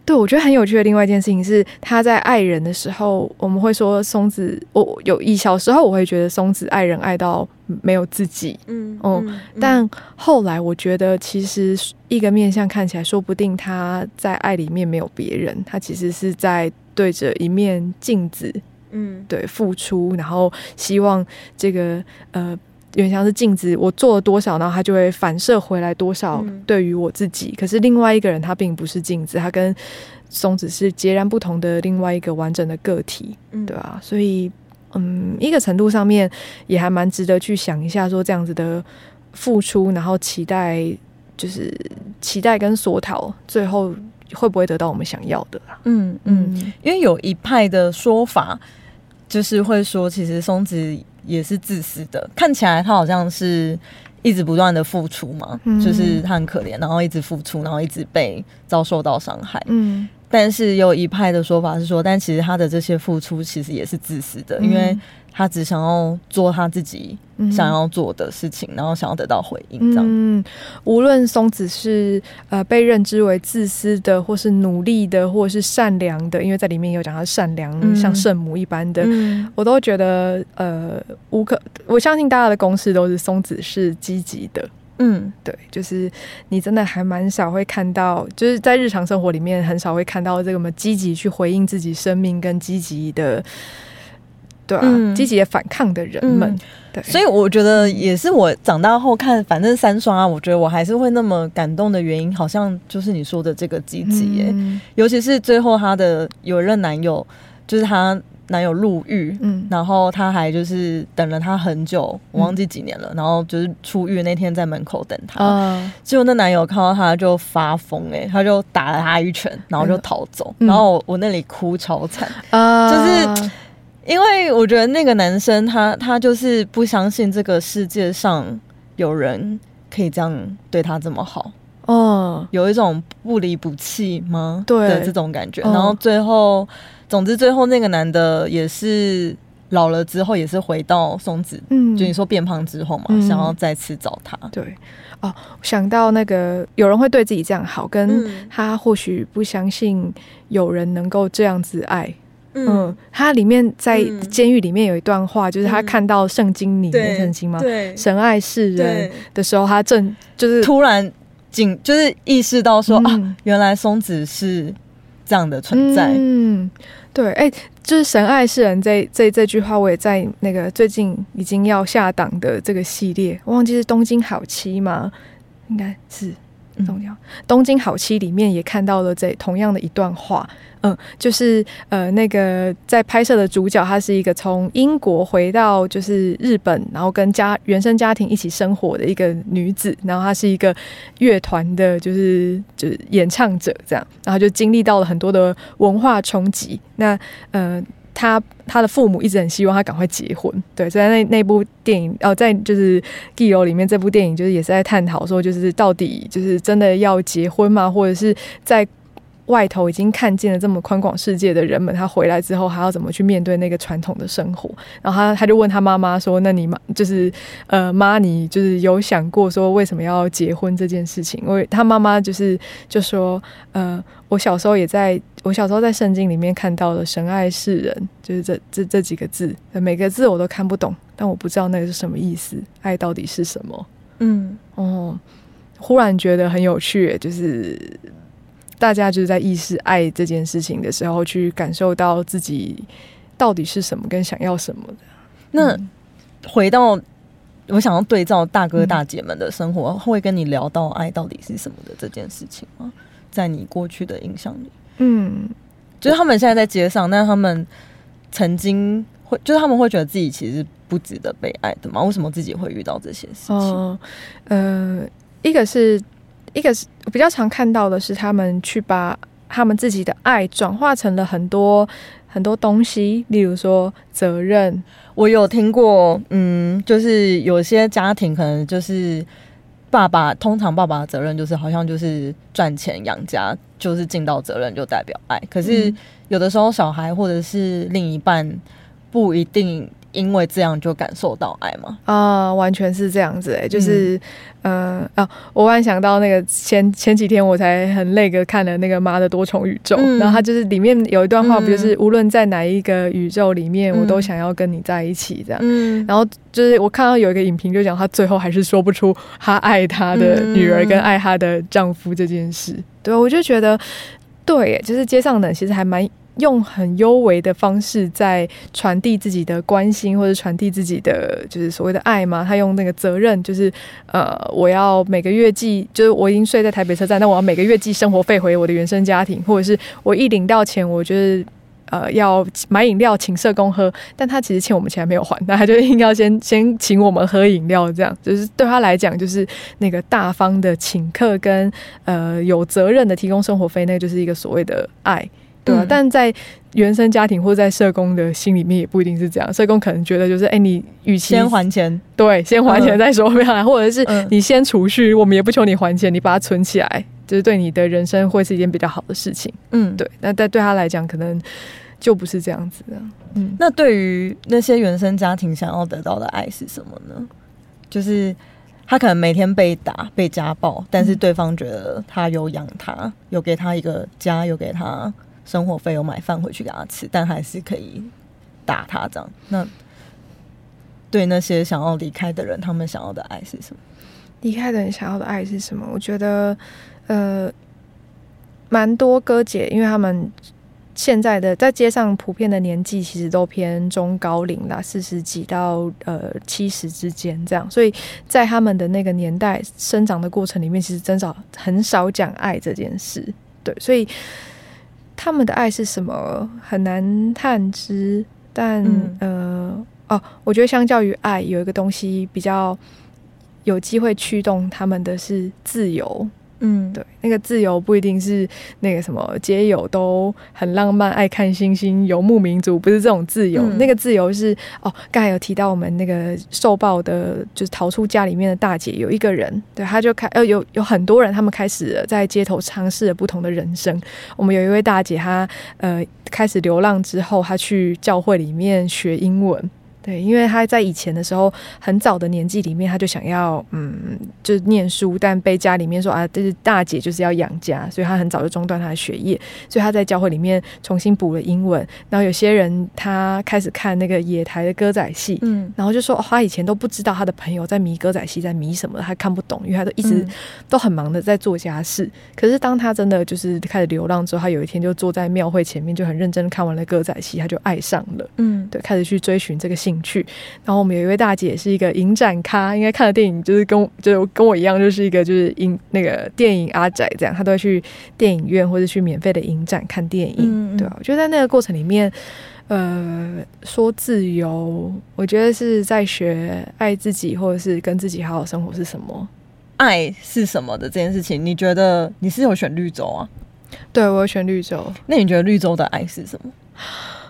对，我觉得很有趣的另外一件事情是，他在爱人的时候，我们会说松子，我有以小时候我会觉得松子爱人爱到没有自己，嗯哦，但后来我觉得其实。一个面相看起来，说不定他在爱里面没有别人，他其实是在对着一面镜子，嗯，对，付出，然后希望这个呃，原像是镜子，我做了多少，然后它就会反射回来多少对于我自己。可是另外一个人，他并不是镜子，他跟松子是截然不同的另外一个完整的个体，对啊？所以，嗯，一个程度上面也还蛮值得去想一下，说这样子的付出，然后期待。就是期待跟索讨，最后会不会得到我们想要的啦？嗯嗯，因为有一派的说法，就是会说，其实松子也是自私的，看起来他好像是一直不断的付出嘛，就是他很可怜，然后一直付出，然后一直被遭受到伤害。嗯，但是有一派的说法是说，但其实他的这些付出其实也是自私的，因为。他只想要做他自己想要做的事情，然后想要得到回应。这样，嗯，无论松子是呃被认知为自私的，或是努力的，或是善良的，因为在里面有讲他善良，像圣母一般的，我都觉得呃无可。我相信大家的公式都是松子是积极的。嗯，对，就是你真的还蛮少会看到，就是在日常生活里面很少会看到这个么积极去回应自己生命跟积极的。对啊，积极的反抗的人们，对，所以我觉得也是我长大后看，反正三双啊，我觉得我还是会那么感动的原因，好像就是你说的这个积极耶，尤其是最后她的有任男友，就是她男友入狱，嗯，然后她还就是等了他很久，我忘记几年了，然后就是出狱那天在门口等他，结果那男友看到他就发疯，哎，他就打了他一拳，然后就逃走，然后我那里哭超惨，啊，就是。因为我觉得那个男生他他就是不相信这个世界上有人可以这样对他这么好哦，有一种不离不弃吗？对的这种感觉。然后最后，总之最后那个男的也是老了之后也是回到松子，嗯，就你说变胖之后嘛，想要再次找他。对哦，想到那个有人会对自己这样好，跟他或许不相信有人能够这样子爱。嗯，他里面在监狱里面有一段话，就是他看到圣经里面圣经吗？对，神爱世人的时候，他正就是突然警，就是意识到说啊，原来松子是这样的存在。嗯，对，哎，就是神爱世人这这这句话，我也在那个最近已经要下档的这个系列，我忘记是东京好妻吗？应该是重要。东京好妻里面也看到了这同样的一段话。嗯，就是呃，那个在拍摄的主角，她是一个从英国回到就是日本，然后跟家原生家庭一起生活的一个女子，然后她是一个乐团的，就是就是演唱者这样，然后就经历到了很多的文化冲击。那呃，他他的父母一直很希望他赶快结婚，对，所以那那部电影哦，在就是《地楼》里面，这部电影就是也是在探讨说，就是到底就是真的要结婚吗？或者是在外头已经看见了这么宽广世界的人们，他回来之后还要怎么去面对那个传统的生活？然后他他就问他妈妈说：“那你妈就是呃妈，你就是有想过说为什么要结婚这件事情？”因为他妈妈就是就说：“呃，我小时候也在我小时候在圣经里面看到了神爱世人，就是这这这几个字，每个字我都看不懂，但我不知道那个是什么意思，爱到底是什么？”嗯哦，忽然觉得很有趣，就是。大家就是在意识爱这件事情的时候，去感受到自己到底是什么，跟想要什么的。那回到我想要对照大哥大姐们的生活，会跟你聊到爱到底是什么的这件事情吗？在你过去的印象里，嗯，就是他们现在在街上，但他们曾经会，就是他们会觉得自己其实不值得被爱的吗？为什么自己会遇到这些事情？呃，一个是，一个是比较常看到的是，他们去把他们自己的爱转化成了很多很多东西，例如说责任。我有听过，嗯，就是有些家庭可能就是爸爸，通常爸爸的责任就是好像就是赚钱养家，就是尽到责任就代表爱。可是有的时候小孩或者是另一半不一定。因为这样就感受到爱吗？啊，完全是这样子哎，就是，嗯啊，我忽然想到那个前前几天我才很累个看了那个《妈的多重宇宙》，然后他就是里面有一段话，不就是无论在哪一个宇宙里面，我都想要跟你在一起这样。嗯，然后就是我看到有一个影评就讲，他最后还是说不出他爱他的女儿跟爱他的丈夫这件事。对，我就觉得对，就是街上的其实还蛮。用很优微的方式在传递自己的关心，或者传递自己的就是所谓的爱吗？他用那个责任，就是呃，我要每个月寄，就是我已经睡在台北车站，那我要每个月寄生活费回我的原生家庭，或者是我一领到钱，我就是呃要买饮料请社工喝，但他其实欠我们钱还没有还，那他就应该先先请我们喝饮料，这样就是对他来讲，就是那个大方的请客跟呃有责任的提供生活费，那就是一个所谓的爱。对啊，但在原生家庭或在社工的心里面也不一定是这样。社工可能觉得就是，哎，你与其先还钱，对，先还钱再说，或者是你先储蓄，我们也不求你还钱，你把它存起来，就是对你的人生会是一件比较好的事情。嗯，对。那但对他来讲，可能就不是这样子的。嗯，那对于那些原生家庭想要得到的爱是什么呢？就是他可能每天被打、被家暴，但是对方觉得他有养他，有给他一个家，有给他。生活费有买饭回去给他吃，但还是可以打他这样。那对那些想要离开的人，他们想要的爱是什么？离开的人想要的爱是什么？我觉得，呃，蛮多哥姐，因为他们现在的在街上普遍的年纪其实都偏中高龄啦，四十几到呃七十之间这样，所以在他们的那个年代生长的过程里面，其实真少很少讲爱这件事。对，所以。他们的爱是什么？很难探知，但呃，哦，我觉得相较于爱，有一个东西比较有机会驱动他们的是自由。嗯，对，那个自由不一定是那个什么街友都很浪漫，爱看星星，游牧民族不是这种自由。那个自由是哦，刚才有提到我们那个受暴的，就是逃出家里面的大姐，有一个人，对，他就开呃有有很多人，他们开始在街头尝试了不同的人生。我们有一位大姐，她呃开始流浪之后，她去教会里面学英文。对，因为他在以前的时候，很早的年纪里面，他就想要，嗯，就是念书，但被家里面说啊，这是大姐就是要养家，所以他很早就中断他的学业，所以他在教会里面重新补了英文。然后有些人他开始看那个野台的歌仔戏，嗯，然后就说他以前都不知道他的朋友在迷歌仔戏，在迷什么，他看不懂，因为他都一直都很忙的在做家事。可是当他真的就是开始流浪之后，他有一天就坐在庙会前面，就很认真看完了歌仔戏，他就爱上了，嗯，对，开始去追寻这个性。去，然后我们有一位大姐是一个影展咖，应该看的电影就是跟就跟我一样，就是一个就是影那个电影阿仔这样，她都会去电影院或者去免费的影展看电影，对啊，我觉得在那个过程里面，呃，说自由，我觉得是在学爱自己，或者是跟自己好好生活是什么，爱是什么的这件事情，你觉得你是有选绿洲啊？对我有选绿洲，那你觉得绿洲的爱是什么？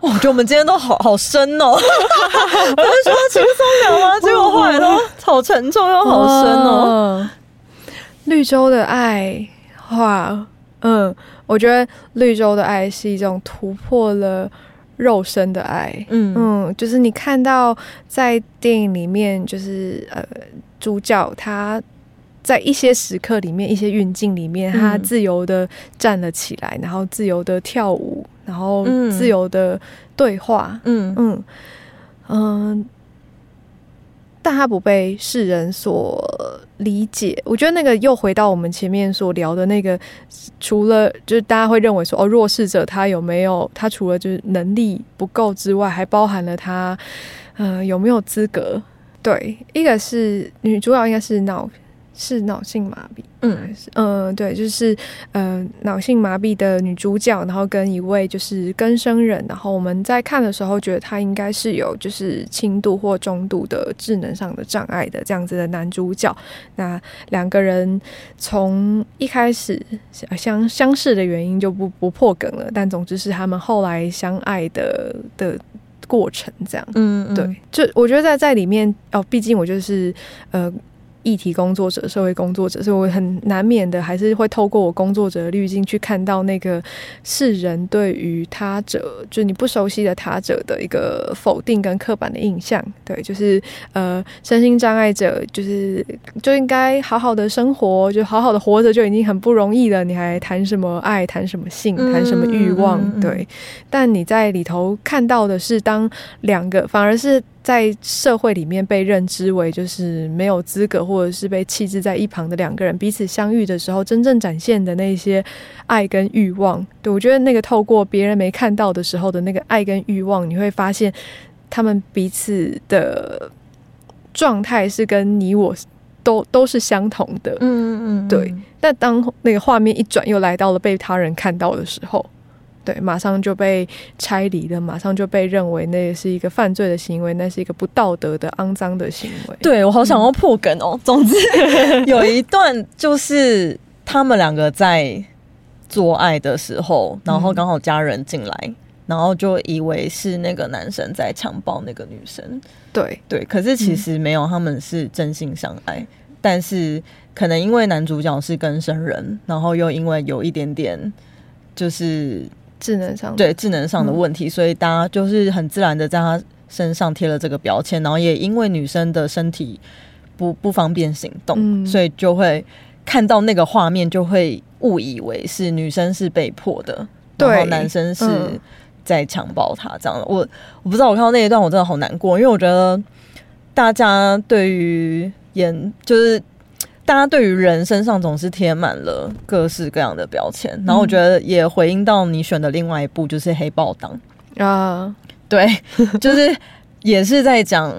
我觉得我们今天都好好深哦，不是说轻松聊吗？结果后来都好沉重又好深哦。绿洲的爱，哇，嗯，我觉得绿洲的爱是一种突破了肉身的爱，嗯嗯，就是你看到在电影里面，就是呃，主角他。在一些时刻里面，一些运镜里面，他自由的站了起来，然后自由的跳舞，然后自由的对话，嗯嗯嗯，但他不被世人所理解。我觉得那个又回到我们前面所聊的那个，除了就是大家会认为说，哦，弱势者他有没有他除了就是能力不够之外，还包含了他，呃，有没有资格？对，一个是女主角应该是闹。是脑性麻痹，嗯，嗯，对，就是呃，脑性麻痹的女主角，然后跟一位就是更生人，然后我们在看的时候觉得他应该是有就是轻度或中度的智能上的障碍的这样子的男主角。那两个人从一开始相相识的原因就不不破梗了，但总之是他们后来相爱的的过程这样。嗯，对，就我觉得在在里面哦，毕竟我就是呃。议题工作者、社会工作者，所以我很难免的，还是会透过我工作者的滤镜去看到那个世人对于他者，就是你不熟悉的他者的一个否定跟刻板的印象。对，就是呃，身心障碍者就是就应该好好的生活，就好好的活着就已经很不容易了，你还谈什么爱，谈什么性，谈什么欲望？对，但你在里头看到的是，当两个反而是。在社会里面被认知为就是没有资格，或者是被弃置在一旁的两个人彼此相遇的时候，真正展现的那些爱跟欲望，对我觉得那个透过别人没看到的时候的那个爱跟欲望，你会发现他们彼此的状态是跟你我都都是相同的。嗯嗯嗯，对。但当那个画面一转，又来到了被他人看到的时候。对，马上就被拆离了，马上就被认为那是一个犯罪的行为，那是一个不道德的、肮脏的行为。对我好想要破梗哦。总之，有一段就是他们两个在做爱的时候，然后刚好家人进来，然后就以为是那个男生在强暴那个女生。对对，可是其实没有，他们是真心相爱，但是可能因为男主角是跟生人，然后又因为有一点点就是。智能上对智能上的问题，所以大家就是很自然的在他身上贴了这个标签，然后也因为女生的身体不不方便行动，所以就会看到那个画面，就会误以为是女生是被迫的，然后男生是在强暴她这样的。我我不知道，我看到那一段我真的好难过，因为我觉得大家对于演就是。大家对于人身上总是贴满了各式各样的标签，然后我觉得也回应到你选的另外一部就是《黑豹党》啊，对，就是也是在讲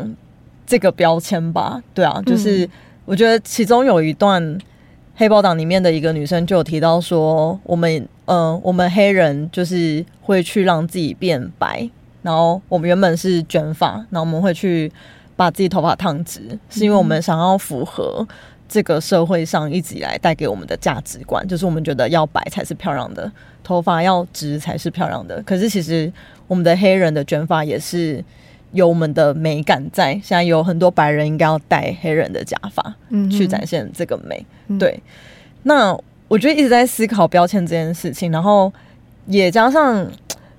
这个标签吧，对啊，就是我觉得其中有一段《黑豹党》里面的一个女生就有提到说，我们呃，我们黑人就是会去让自己变白，然后我们原本是卷发，然后我们会去把自己头发烫直，是因为我们想要符合。这个社会上一直以来带给我们的价值观，就是我们觉得要白才是漂亮的，头发要直才是漂亮的。可是其实我们的黑人的卷发也是有我们的美感在。现在有很多白人应该要戴黑人的假发，嗯，去展现这个美。对，那我觉得一直在思考标签这件事情，然后也加上，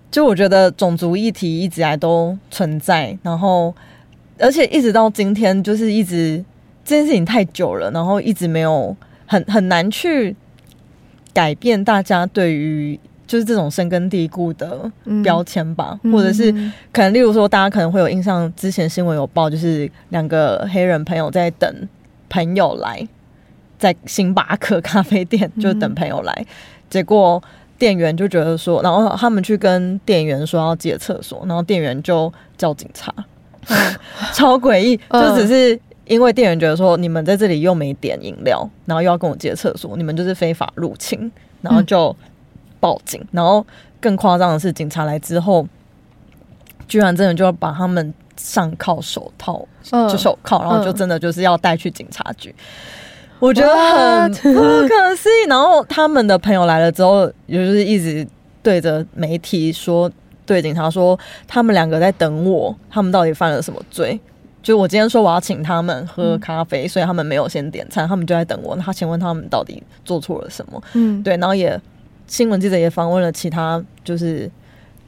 就我觉得种族议题一直来都存在，然后而且一直到今天，就是一直。这件事情太久了，然后一直没有很很难去改变大家对于就是这种深根蒂固的标签吧，或者是可能例如说，大家可能会有印象，之前新闻有报，就是两个黑人朋友在等朋友来，在星巴克咖啡店就等朋友来，结果店员就觉得说，然后他们去跟店员说要借厕所，然后店员就叫警察，超诡异，就只是。因为店员觉得说你们在这里又没点饮料，然后又要跟我借厕所，你们就是非法入侵，然后就报警。然后更夸张的是，警察来之后，居然真的就要把他们上铐手套，就手铐，然后就真的就是要带去警察局。我觉得很不可思议。然后他们的朋友来了之后，也就是一直对着媒体说，对警察说，他们两个在等我，他们到底犯了什么罪？就我今天说我要请他们喝咖啡，所以他们没有先点餐，他们就在等我。他请问他们到底做错了什么？嗯，对，然后也新闻记者也访问了其他就是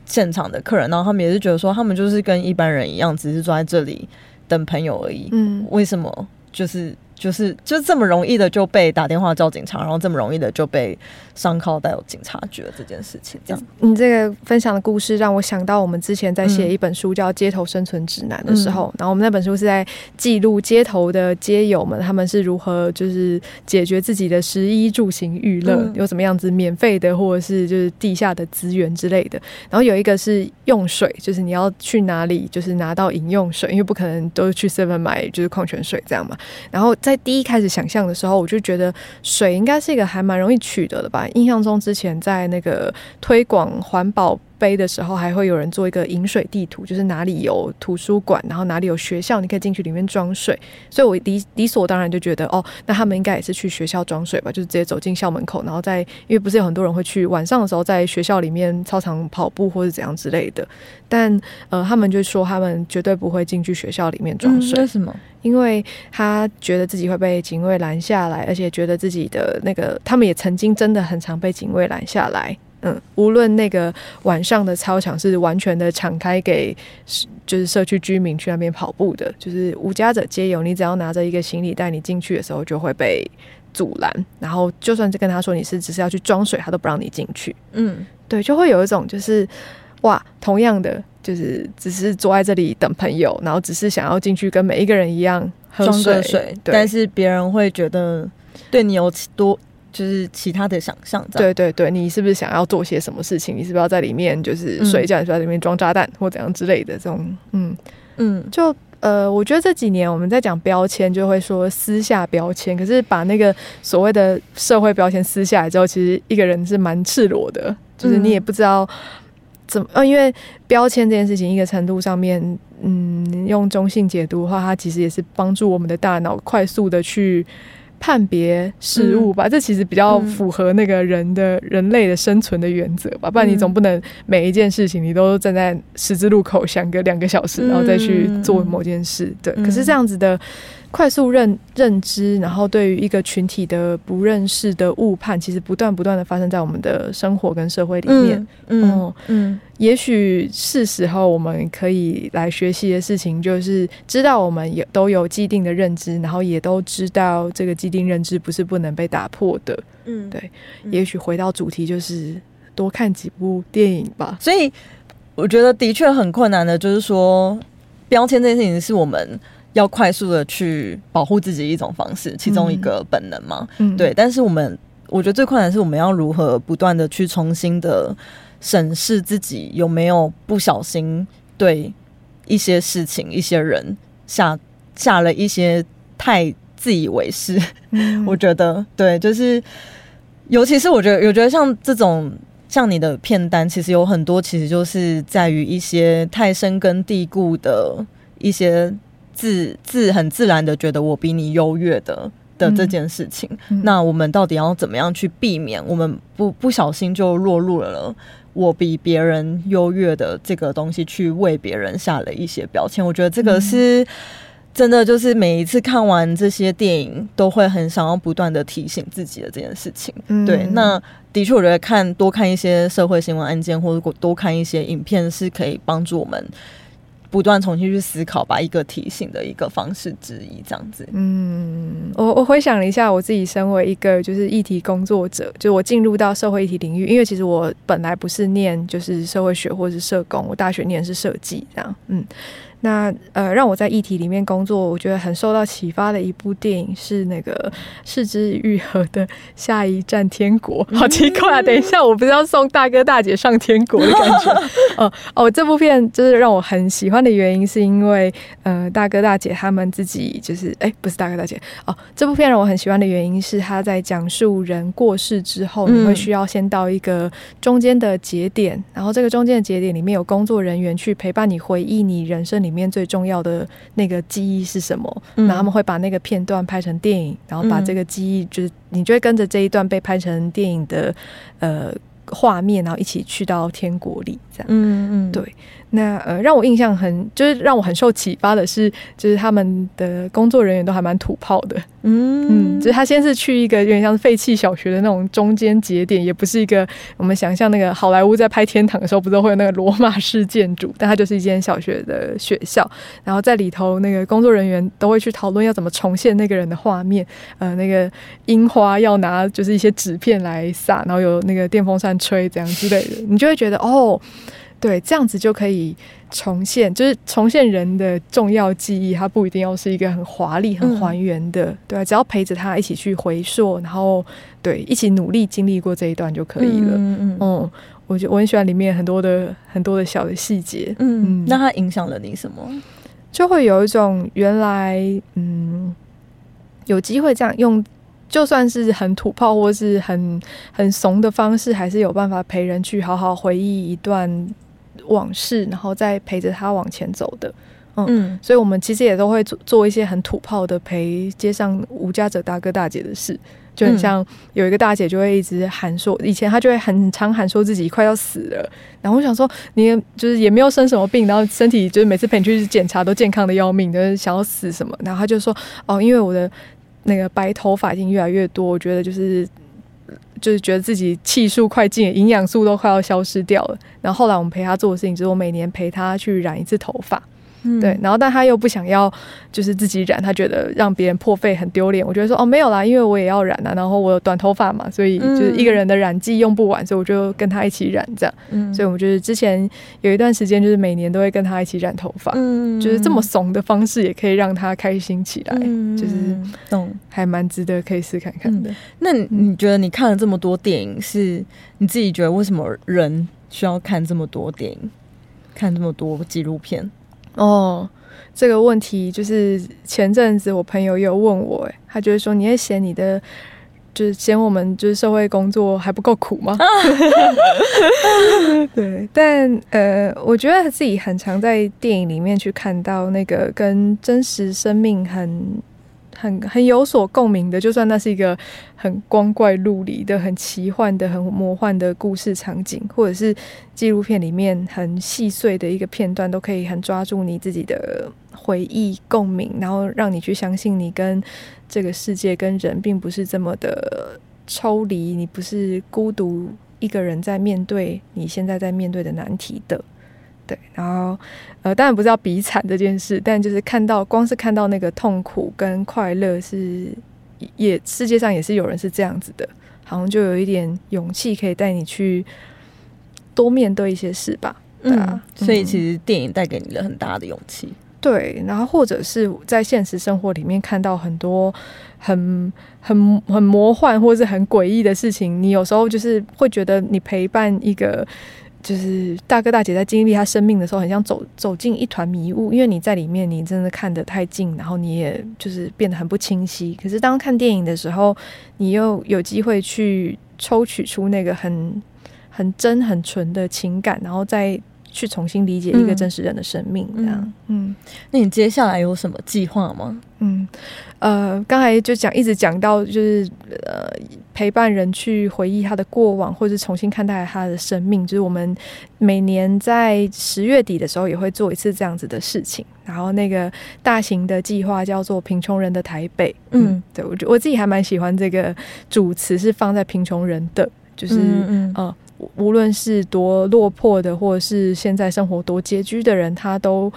现场的客人，然后他们也是觉得说，他们就是跟一般人一样，只是坐在这里等朋友而已。嗯，为什么就是？就是就这么容易的就被打电话叫警察，然后这么容易的就被上铐带有警察局了这件事情，这样。你这个分享的故事让我想到我们之前在写一本书叫《街头生存指南》的时候，然后我们那本书是在记录街头的街友们他们是如何就是解决自己的食衣住行娱乐，有什么样子免费的或者是就是地下的资源之类的。然后有一个是用水，就是你要去哪里就是拿到饮用水，因为不可能都去 seven 买就是矿泉水这样嘛。然后。在在第一开始想象的时候，我就觉得水应该是一个还蛮容易取得的吧。印象中之前在那个推广环保。杯的时候还会有人做一个饮水地图，就是哪里有图书馆，然后哪里有学校，你可以进去里面装水。所以我理理所当然就觉得，哦，那他们应该也是去学校装水吧？就是直接走进校门口，然后在因为不是有很多人会去晚上的时候在学校里面操场跑步或者怎样之类的。但呃，他们就说他们绝对不会进去学校里面装水。为什么？因为他觉得自己会被警卫拦下来，而且觉得自己的那个，他们也曾经真的很常被警卫拦下来。嗯，无论那个晚上的操场是完全的敞开给，就是社区居民去那边跑步的，就是无家者皆有。你只要拿着一个行李袋，你进去的时候就会被阻拦。然后，就算是跟他说你是只是要去装水，他都不让你进去。嗯，对，就会有一种就是哇，同样的，就是只是坐在这里等朋友，然后只是想要进去跟每一个人一样喝水，但是别人会觉得对你有多。就是其他的想象，对对对，你是不是想要做些什么事情？你是不是要在里面就是睡觉，是在里面装炸弹或怎样之类的这种？嗯嗯，就呃，我觉得这几年我们在讲标签，就会说撕下标签，可是把那个所谓的社会标签撕下来之后，其实一个人是蛮赤裸的，就是你也不知道怎么，呃，因为标签这件事情，一个程度上面，嗯，用中性解读的话，它其实也是帮助我们的大脑快速的去。判别事物吧，这其实比较符合那个人的人类的生存的原则吧。不然你总不能每一件事情你都站在十字路口想个两个小时，然后再去做某件事。对，可是这样子的。快速认认知，然后对于一个群体的不认识的误判，其实不断不断的发生在我们的生活跟社会里面。嗯嗯，也许是时候我们可以来学习的事情，就是知道我们也都有既定的认知，然后也都知道这个既定认知不是不能被打破的。嗯，对。也许回到主题，就是多看几部电影吧。所以我觉得的确很困难的，就是说标签这件事情是我们。要快速的去保护自己一种方式，其中一个本能嘛，嗯对。但是我们，我觉得最困难是我们要如何不断的去重新的审视自己有没有不小心对一些事情、一些人下下了一些太自以为是。我觉得，对，就是尤其是我觉得，我觉得像这种像你的片单，其实有很多，其实就是在于一些太深根蒂固的一些。自自很自然的觉得我比你优越的的这件事情，那我们到底要怎么样去避免我们不不小心就落入了我比别人优越的这个东西，去为别人下了一些标签？我觉得这个是真的，就是每一次看完这些电影，都会很想要不断的提醒自己的这件事情。对，那的确，我觉得看多看一些社会新闻案件，或者多看一些影片，是可以帮助我们。不断重新去思考，吧一个提醒的一个方式之一，这样子。嗯，我我回想了一下，我自己身为一个就是议题工作者，就我进入到社会议题领域，因为其实我本来不是念就是社会学或是社工，我大学念是设计，这样。嗯。那呃，让我在议题里面工作，我觉得很受到启发的一部电影是那个《四之愈合》的《下一站天国》。好奇怪啊！等一下，我不是要送大哥大姐上天国的感觉。哦 哦，这部片就是让我很喜欢的原因，是因为呃，大哥大姐他们自己就是哎，不是大哥大姐哦。这部片让我很喜欢的原因是，他在讲述人过世之后，你会需要先到一个中间的节点，然后这个中间的节点里面有工作人员去陪伴你回忆你人生里。里面最重要的那个记忆是什么？然后他们会把那个片段拍成电影，然后把这个记忆，就是你就会跟着这一段被拍成电影的呃画面，然后一起去到天国里，这样。嗯嗯，对。那呃，让我印象很就是让我很受启发的是，就是他们的工作人员都还蛮土炮的。嗯嗯，就是他先是去一个有点像废弃小学的那种中间节点，也不是一个我们想象那个好莱坞在拍天堂的时候，不是会有那个罗马式建筑，但它就是一间小学的学校。然后在里头，那个工作人员都会去讨论要怎么重现那个人的画面。呃，那个樱花要拿就是一些纸片来撒，然后有那个电风扇吹，这样之类的，你就会觉得哦。对，这样子就可以重现，就是重现人的重要记忆。它不一定要是一个很华丽、很还原的，对，只要陪着他一起去回溯，然后对，一起努力经历过这一段就可以了。嗯嗯嗯，我觉我很喜欢里面很多的很多的小的细节。嗯，那它影响了你什么？就会有一种原来，嗯。有机会这样用，就算是很土炮或是很很怂的方式，还是有办法陪人去好好回忆一段往事，然后再陪着他往前走的。嗯，所以我们其实也都会做做一些很土炮的陪街上无家者大哥大姐的事，就很像有一个大姐就会一直喊说，以前她就会很常喊说自己快要死了，然后我想说你就是也没有生什么病，然后身体就是每次陪你去检查都健康的要命，就是想要死什么，然后她就说哦，因为我的那个白头发已经越来越多，我觉得就是就是觉得自己气数快尽，营养素都快要消失掉了，然后后来我们陪他做的事情就是我每年陪他去染一次头发。对，然后但他又不想要，就是自己染，他觉得让别人破费很丢脸。我觉得说哦，没有啦，因为我也要染啊，然后我有短头发嘛，所以就是一个人的染剂用不完，所以我就跟他一起染这样。嗯，所以我们就是之前有一段时间，就是每年都会跟他一起染头发，嗯，就是这么怂的方式也可以让他开心起来，就是懂，还蛮值得可以试看看的。那你觉得你看了这么多电影，是你自己觉得为什么人需要看这么多电影，看这么多纪录片？哦，这个问题就是前阵子我朋友有问我，哎，他就是说你会嫌你的，就是嫌我们就是社会工作还不够苦吗？对，但呃，我觉得自己很常在电影里面去看到那个跟真实生命很。很很有所共鸣的，就算那是一个很光怪陆离的、很奇幻的、很魔幻的故事场景，或者是纪录片里面很细碎的一个片段，都可以很抓住你自己的回忆共鸣，然后让你去相信你跟这个世界、跟人并不是这么的抽离，你不是孤独一个人在面对你现在在面对的难题的。对，然后，呃，当然不是要比惨这件事，但就是看到，光是看到那个痛苦跟快乐，是也世界上也是有人是这样子的，好像就有一点勇气可以带你去多面对一些事吧。嗯，所以其实电影带给你了很大的勇气。对，然后或者是在现实生活里面看到很多很很很魔幻或者是很诡异的事情，你有时候就是会觉得你陪伴一个。就是大哥大姐在经历他生命的时候，很像走走进一团迷雾，因为你在里面，你真的看得太近，然后你也就是变得很不清晰。可是当看电影的时候，你又有机会去抽取出那个很很真、很纯的情感，然后再去重新理解一个真实人的生命。这样，嗯，那你接下来有什么计划吗？嗯。呃，刚才就讲一直讲到，就是呃，陪伴人去回忆他的过往，或者重新看待他的生命。就是我们每年在十月底的时候也会做一次这样子的事情。然后那个大型的计划叫做“贫穷人的台北”。嗯，对我觉我自己还蛮喜欢这个主词是放在贫穷人的，就是呃，无论是多落魄的，或者是现在生活多拮据的人，他都。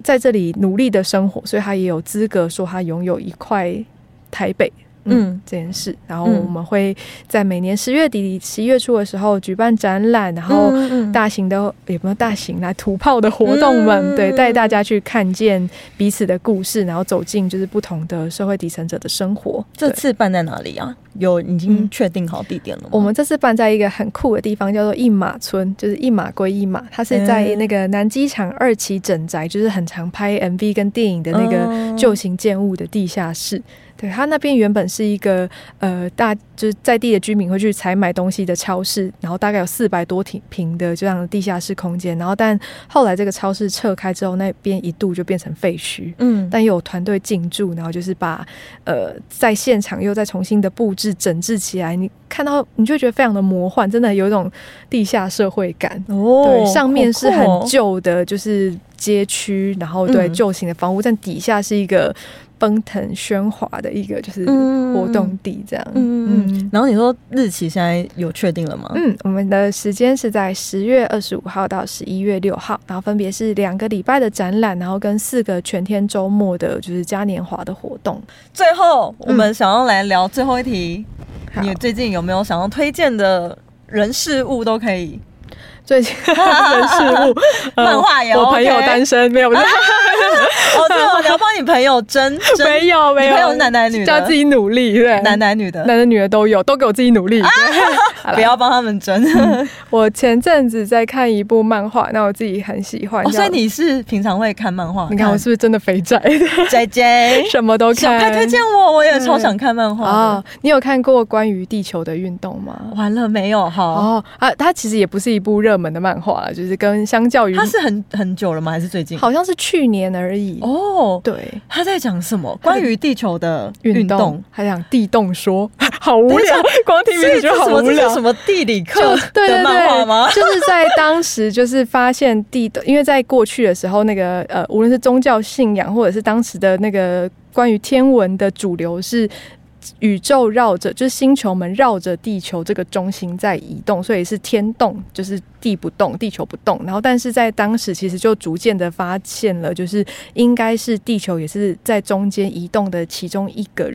在这里努力的生活，所以他也有资格说他拥有一块台北。嗯，这件事，然后我们会在每年十月底、十一月初的时候举办展览，然后大型的也不用大型来土炮的活动们，对，带大家去看见彼此的故事，然后走进就是不同的社会底层者的生活。这次办在哪里啊？有已经确定好地点了吗？我们这次办在一个很酷的地方，叫做一马村，就是一马归一马。它是在那个南机场二期整宅，就是很常拍 MV 跟电影的那个旧型建物的地下室。对，它那边原本是一个呃大就是在地的居民会去采买东西的超市，然后大概有四百多平平的这样的地下室空间。然后但后来这个超市撤开之后，那边一度就变成废墟。嗯，但又有团队进驻，然后就是把呃在现场又再重新的布置。整治起来，你看到你就觉得非常的魔幻，真的有一种地下社会感。哦，对，上面是很旧的，就是街区，然后对旧型的房屋，但底下是一个奔腾喧哗的一个就是活动地，这样。嗯嗯，然后你说日期现在有确定了吗？嗯，我们的时间是在十月二十五号到十一月六号，然后分别是两个礼拜的展览，然后跟四个全天周末的就是嘉年华的活动。最后，我们想要来聊最后一题。你最近有没有想要推荐的人事物都可以？最近人事物，漫画也我朋友单身没有？哦，对哦，你要帮你朋友争，没有没有，朋友男男女的，叫自己努力，对，男男女的，男的女的都有，都给我自己努力，不要帮他们争。我前阵子在看一部漫画，那我自己很喜欢。所以你是平常会看漫画？你看我是不是真的肥宅？姐姐什么都看，快推荐我，我也超想看漫画啊！你有看过关于地球的运动吗？完了没有？哈哦啊，它其实也不是一部热门的漫画，就是跟相较于它是很很久了吗？还是最近？好像是去年而已。哦，对，他在讲什么？关于地球的运动，还讲地动说，好无聊，光听名字就好无聊。什么地理课的漫画吗？就是在当时，就是发现地，因为在过去的时候，那个呃，无论是宗教信仰，或者是当时的那个关于天文的主流是。宇宙绕着，就是星球们绕着地球这个中心在移动，所以是天动，就是地不动，地球不动。然后，但是在当时其实就逐渐的发现了，就是应该是地球也是在中间移动的其中一个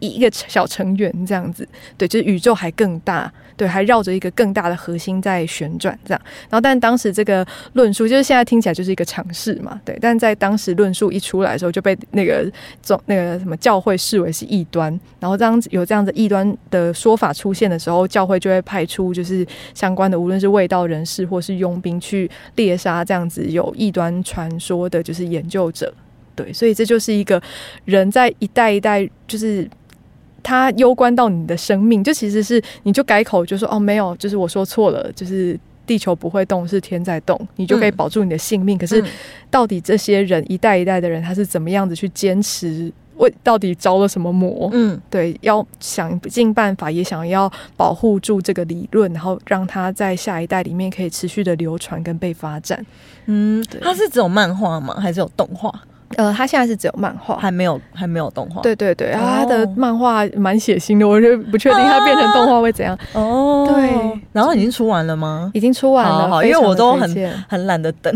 一一个小成员这样子。对，就是宇宙还更大。对，还绕着一个更大的核心在旋转，这样。然后，但当时这个论述，就是现在听起来就是一个尝试嘛，对。但在当时论述一出来的时候，就被那个总那个什么教会视为是异端。然后，这样子有这样子异端的说法出现的时候，教会就会派出就是相关的，无论是卫道人士或是佣兵去猎杀这样子有异端传说的，就是研究者。对，所以这就是一个人在一代一代就是。它攸关到你的生命，就其实是你就改口就说哦没有，就是我说错了，就是地球不会动，是天在动，你就可以保住你的性命。可是到底这些人一代一代的人，他是怎么样子去坚持？为到底着了什么魔？嗯，对，要想尽办法，也想要保护住这个理论，然后让它在下一代里面可以持续的流传跟被发展。嗯，它是只有漫画吗？还是有动画？呃，他现在是只有漫画，还没有还没有动画。对对对，然后他的漫画蛮血腥的，我就不确定他变成动画会怎样。哦，对，然后已经出完了吗？已经出完了，好，因为我都很很懒得等，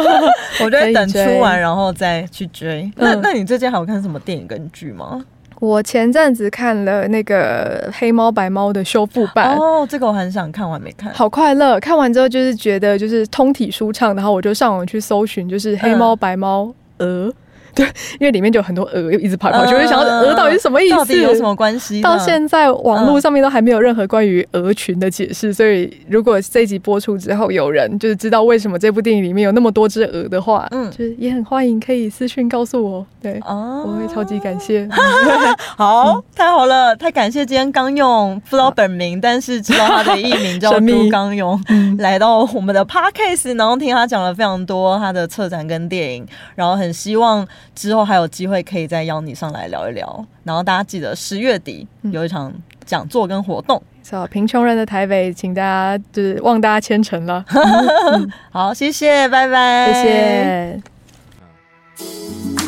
我就等出完然后再去追。那那你最近还有看什么电影跟剧吗？我前阵子看了那个《黑猫白猫》的修复版，哦，这个我很想看，我还没看，好快乐。看完之后就是觉得就是通体舒畅，然后我就上网去搜寻，就是黑猫白猫。鹅，对，因为里面就有很多鹅，又一直跑跑去，我就想到鹅到底是什么意思？到底有什么关系？到现在网络上面都还没有任何关于鹅群的解释，所以如果这一集播出之后有人就是知道为什么这部电影里面有那么多只鹅的话，嗯，就是也很欢迎可以私讯告诉我，对，哦，我会超级感谢。好，太好了，太感谢今天刚用不知道本名，但是知道他的艺名叫 朱刚勇，来到我们的 podcast，然后听他讲了非常多他的策展跟电影，然后很。希望之后还有机会可以再邀你上来聊一聊。然后大家记得十月底有一场讲座跟活动。走贫穷人的台北请大家就是望大家虔诚了。好谢谢拜拜。谢谢。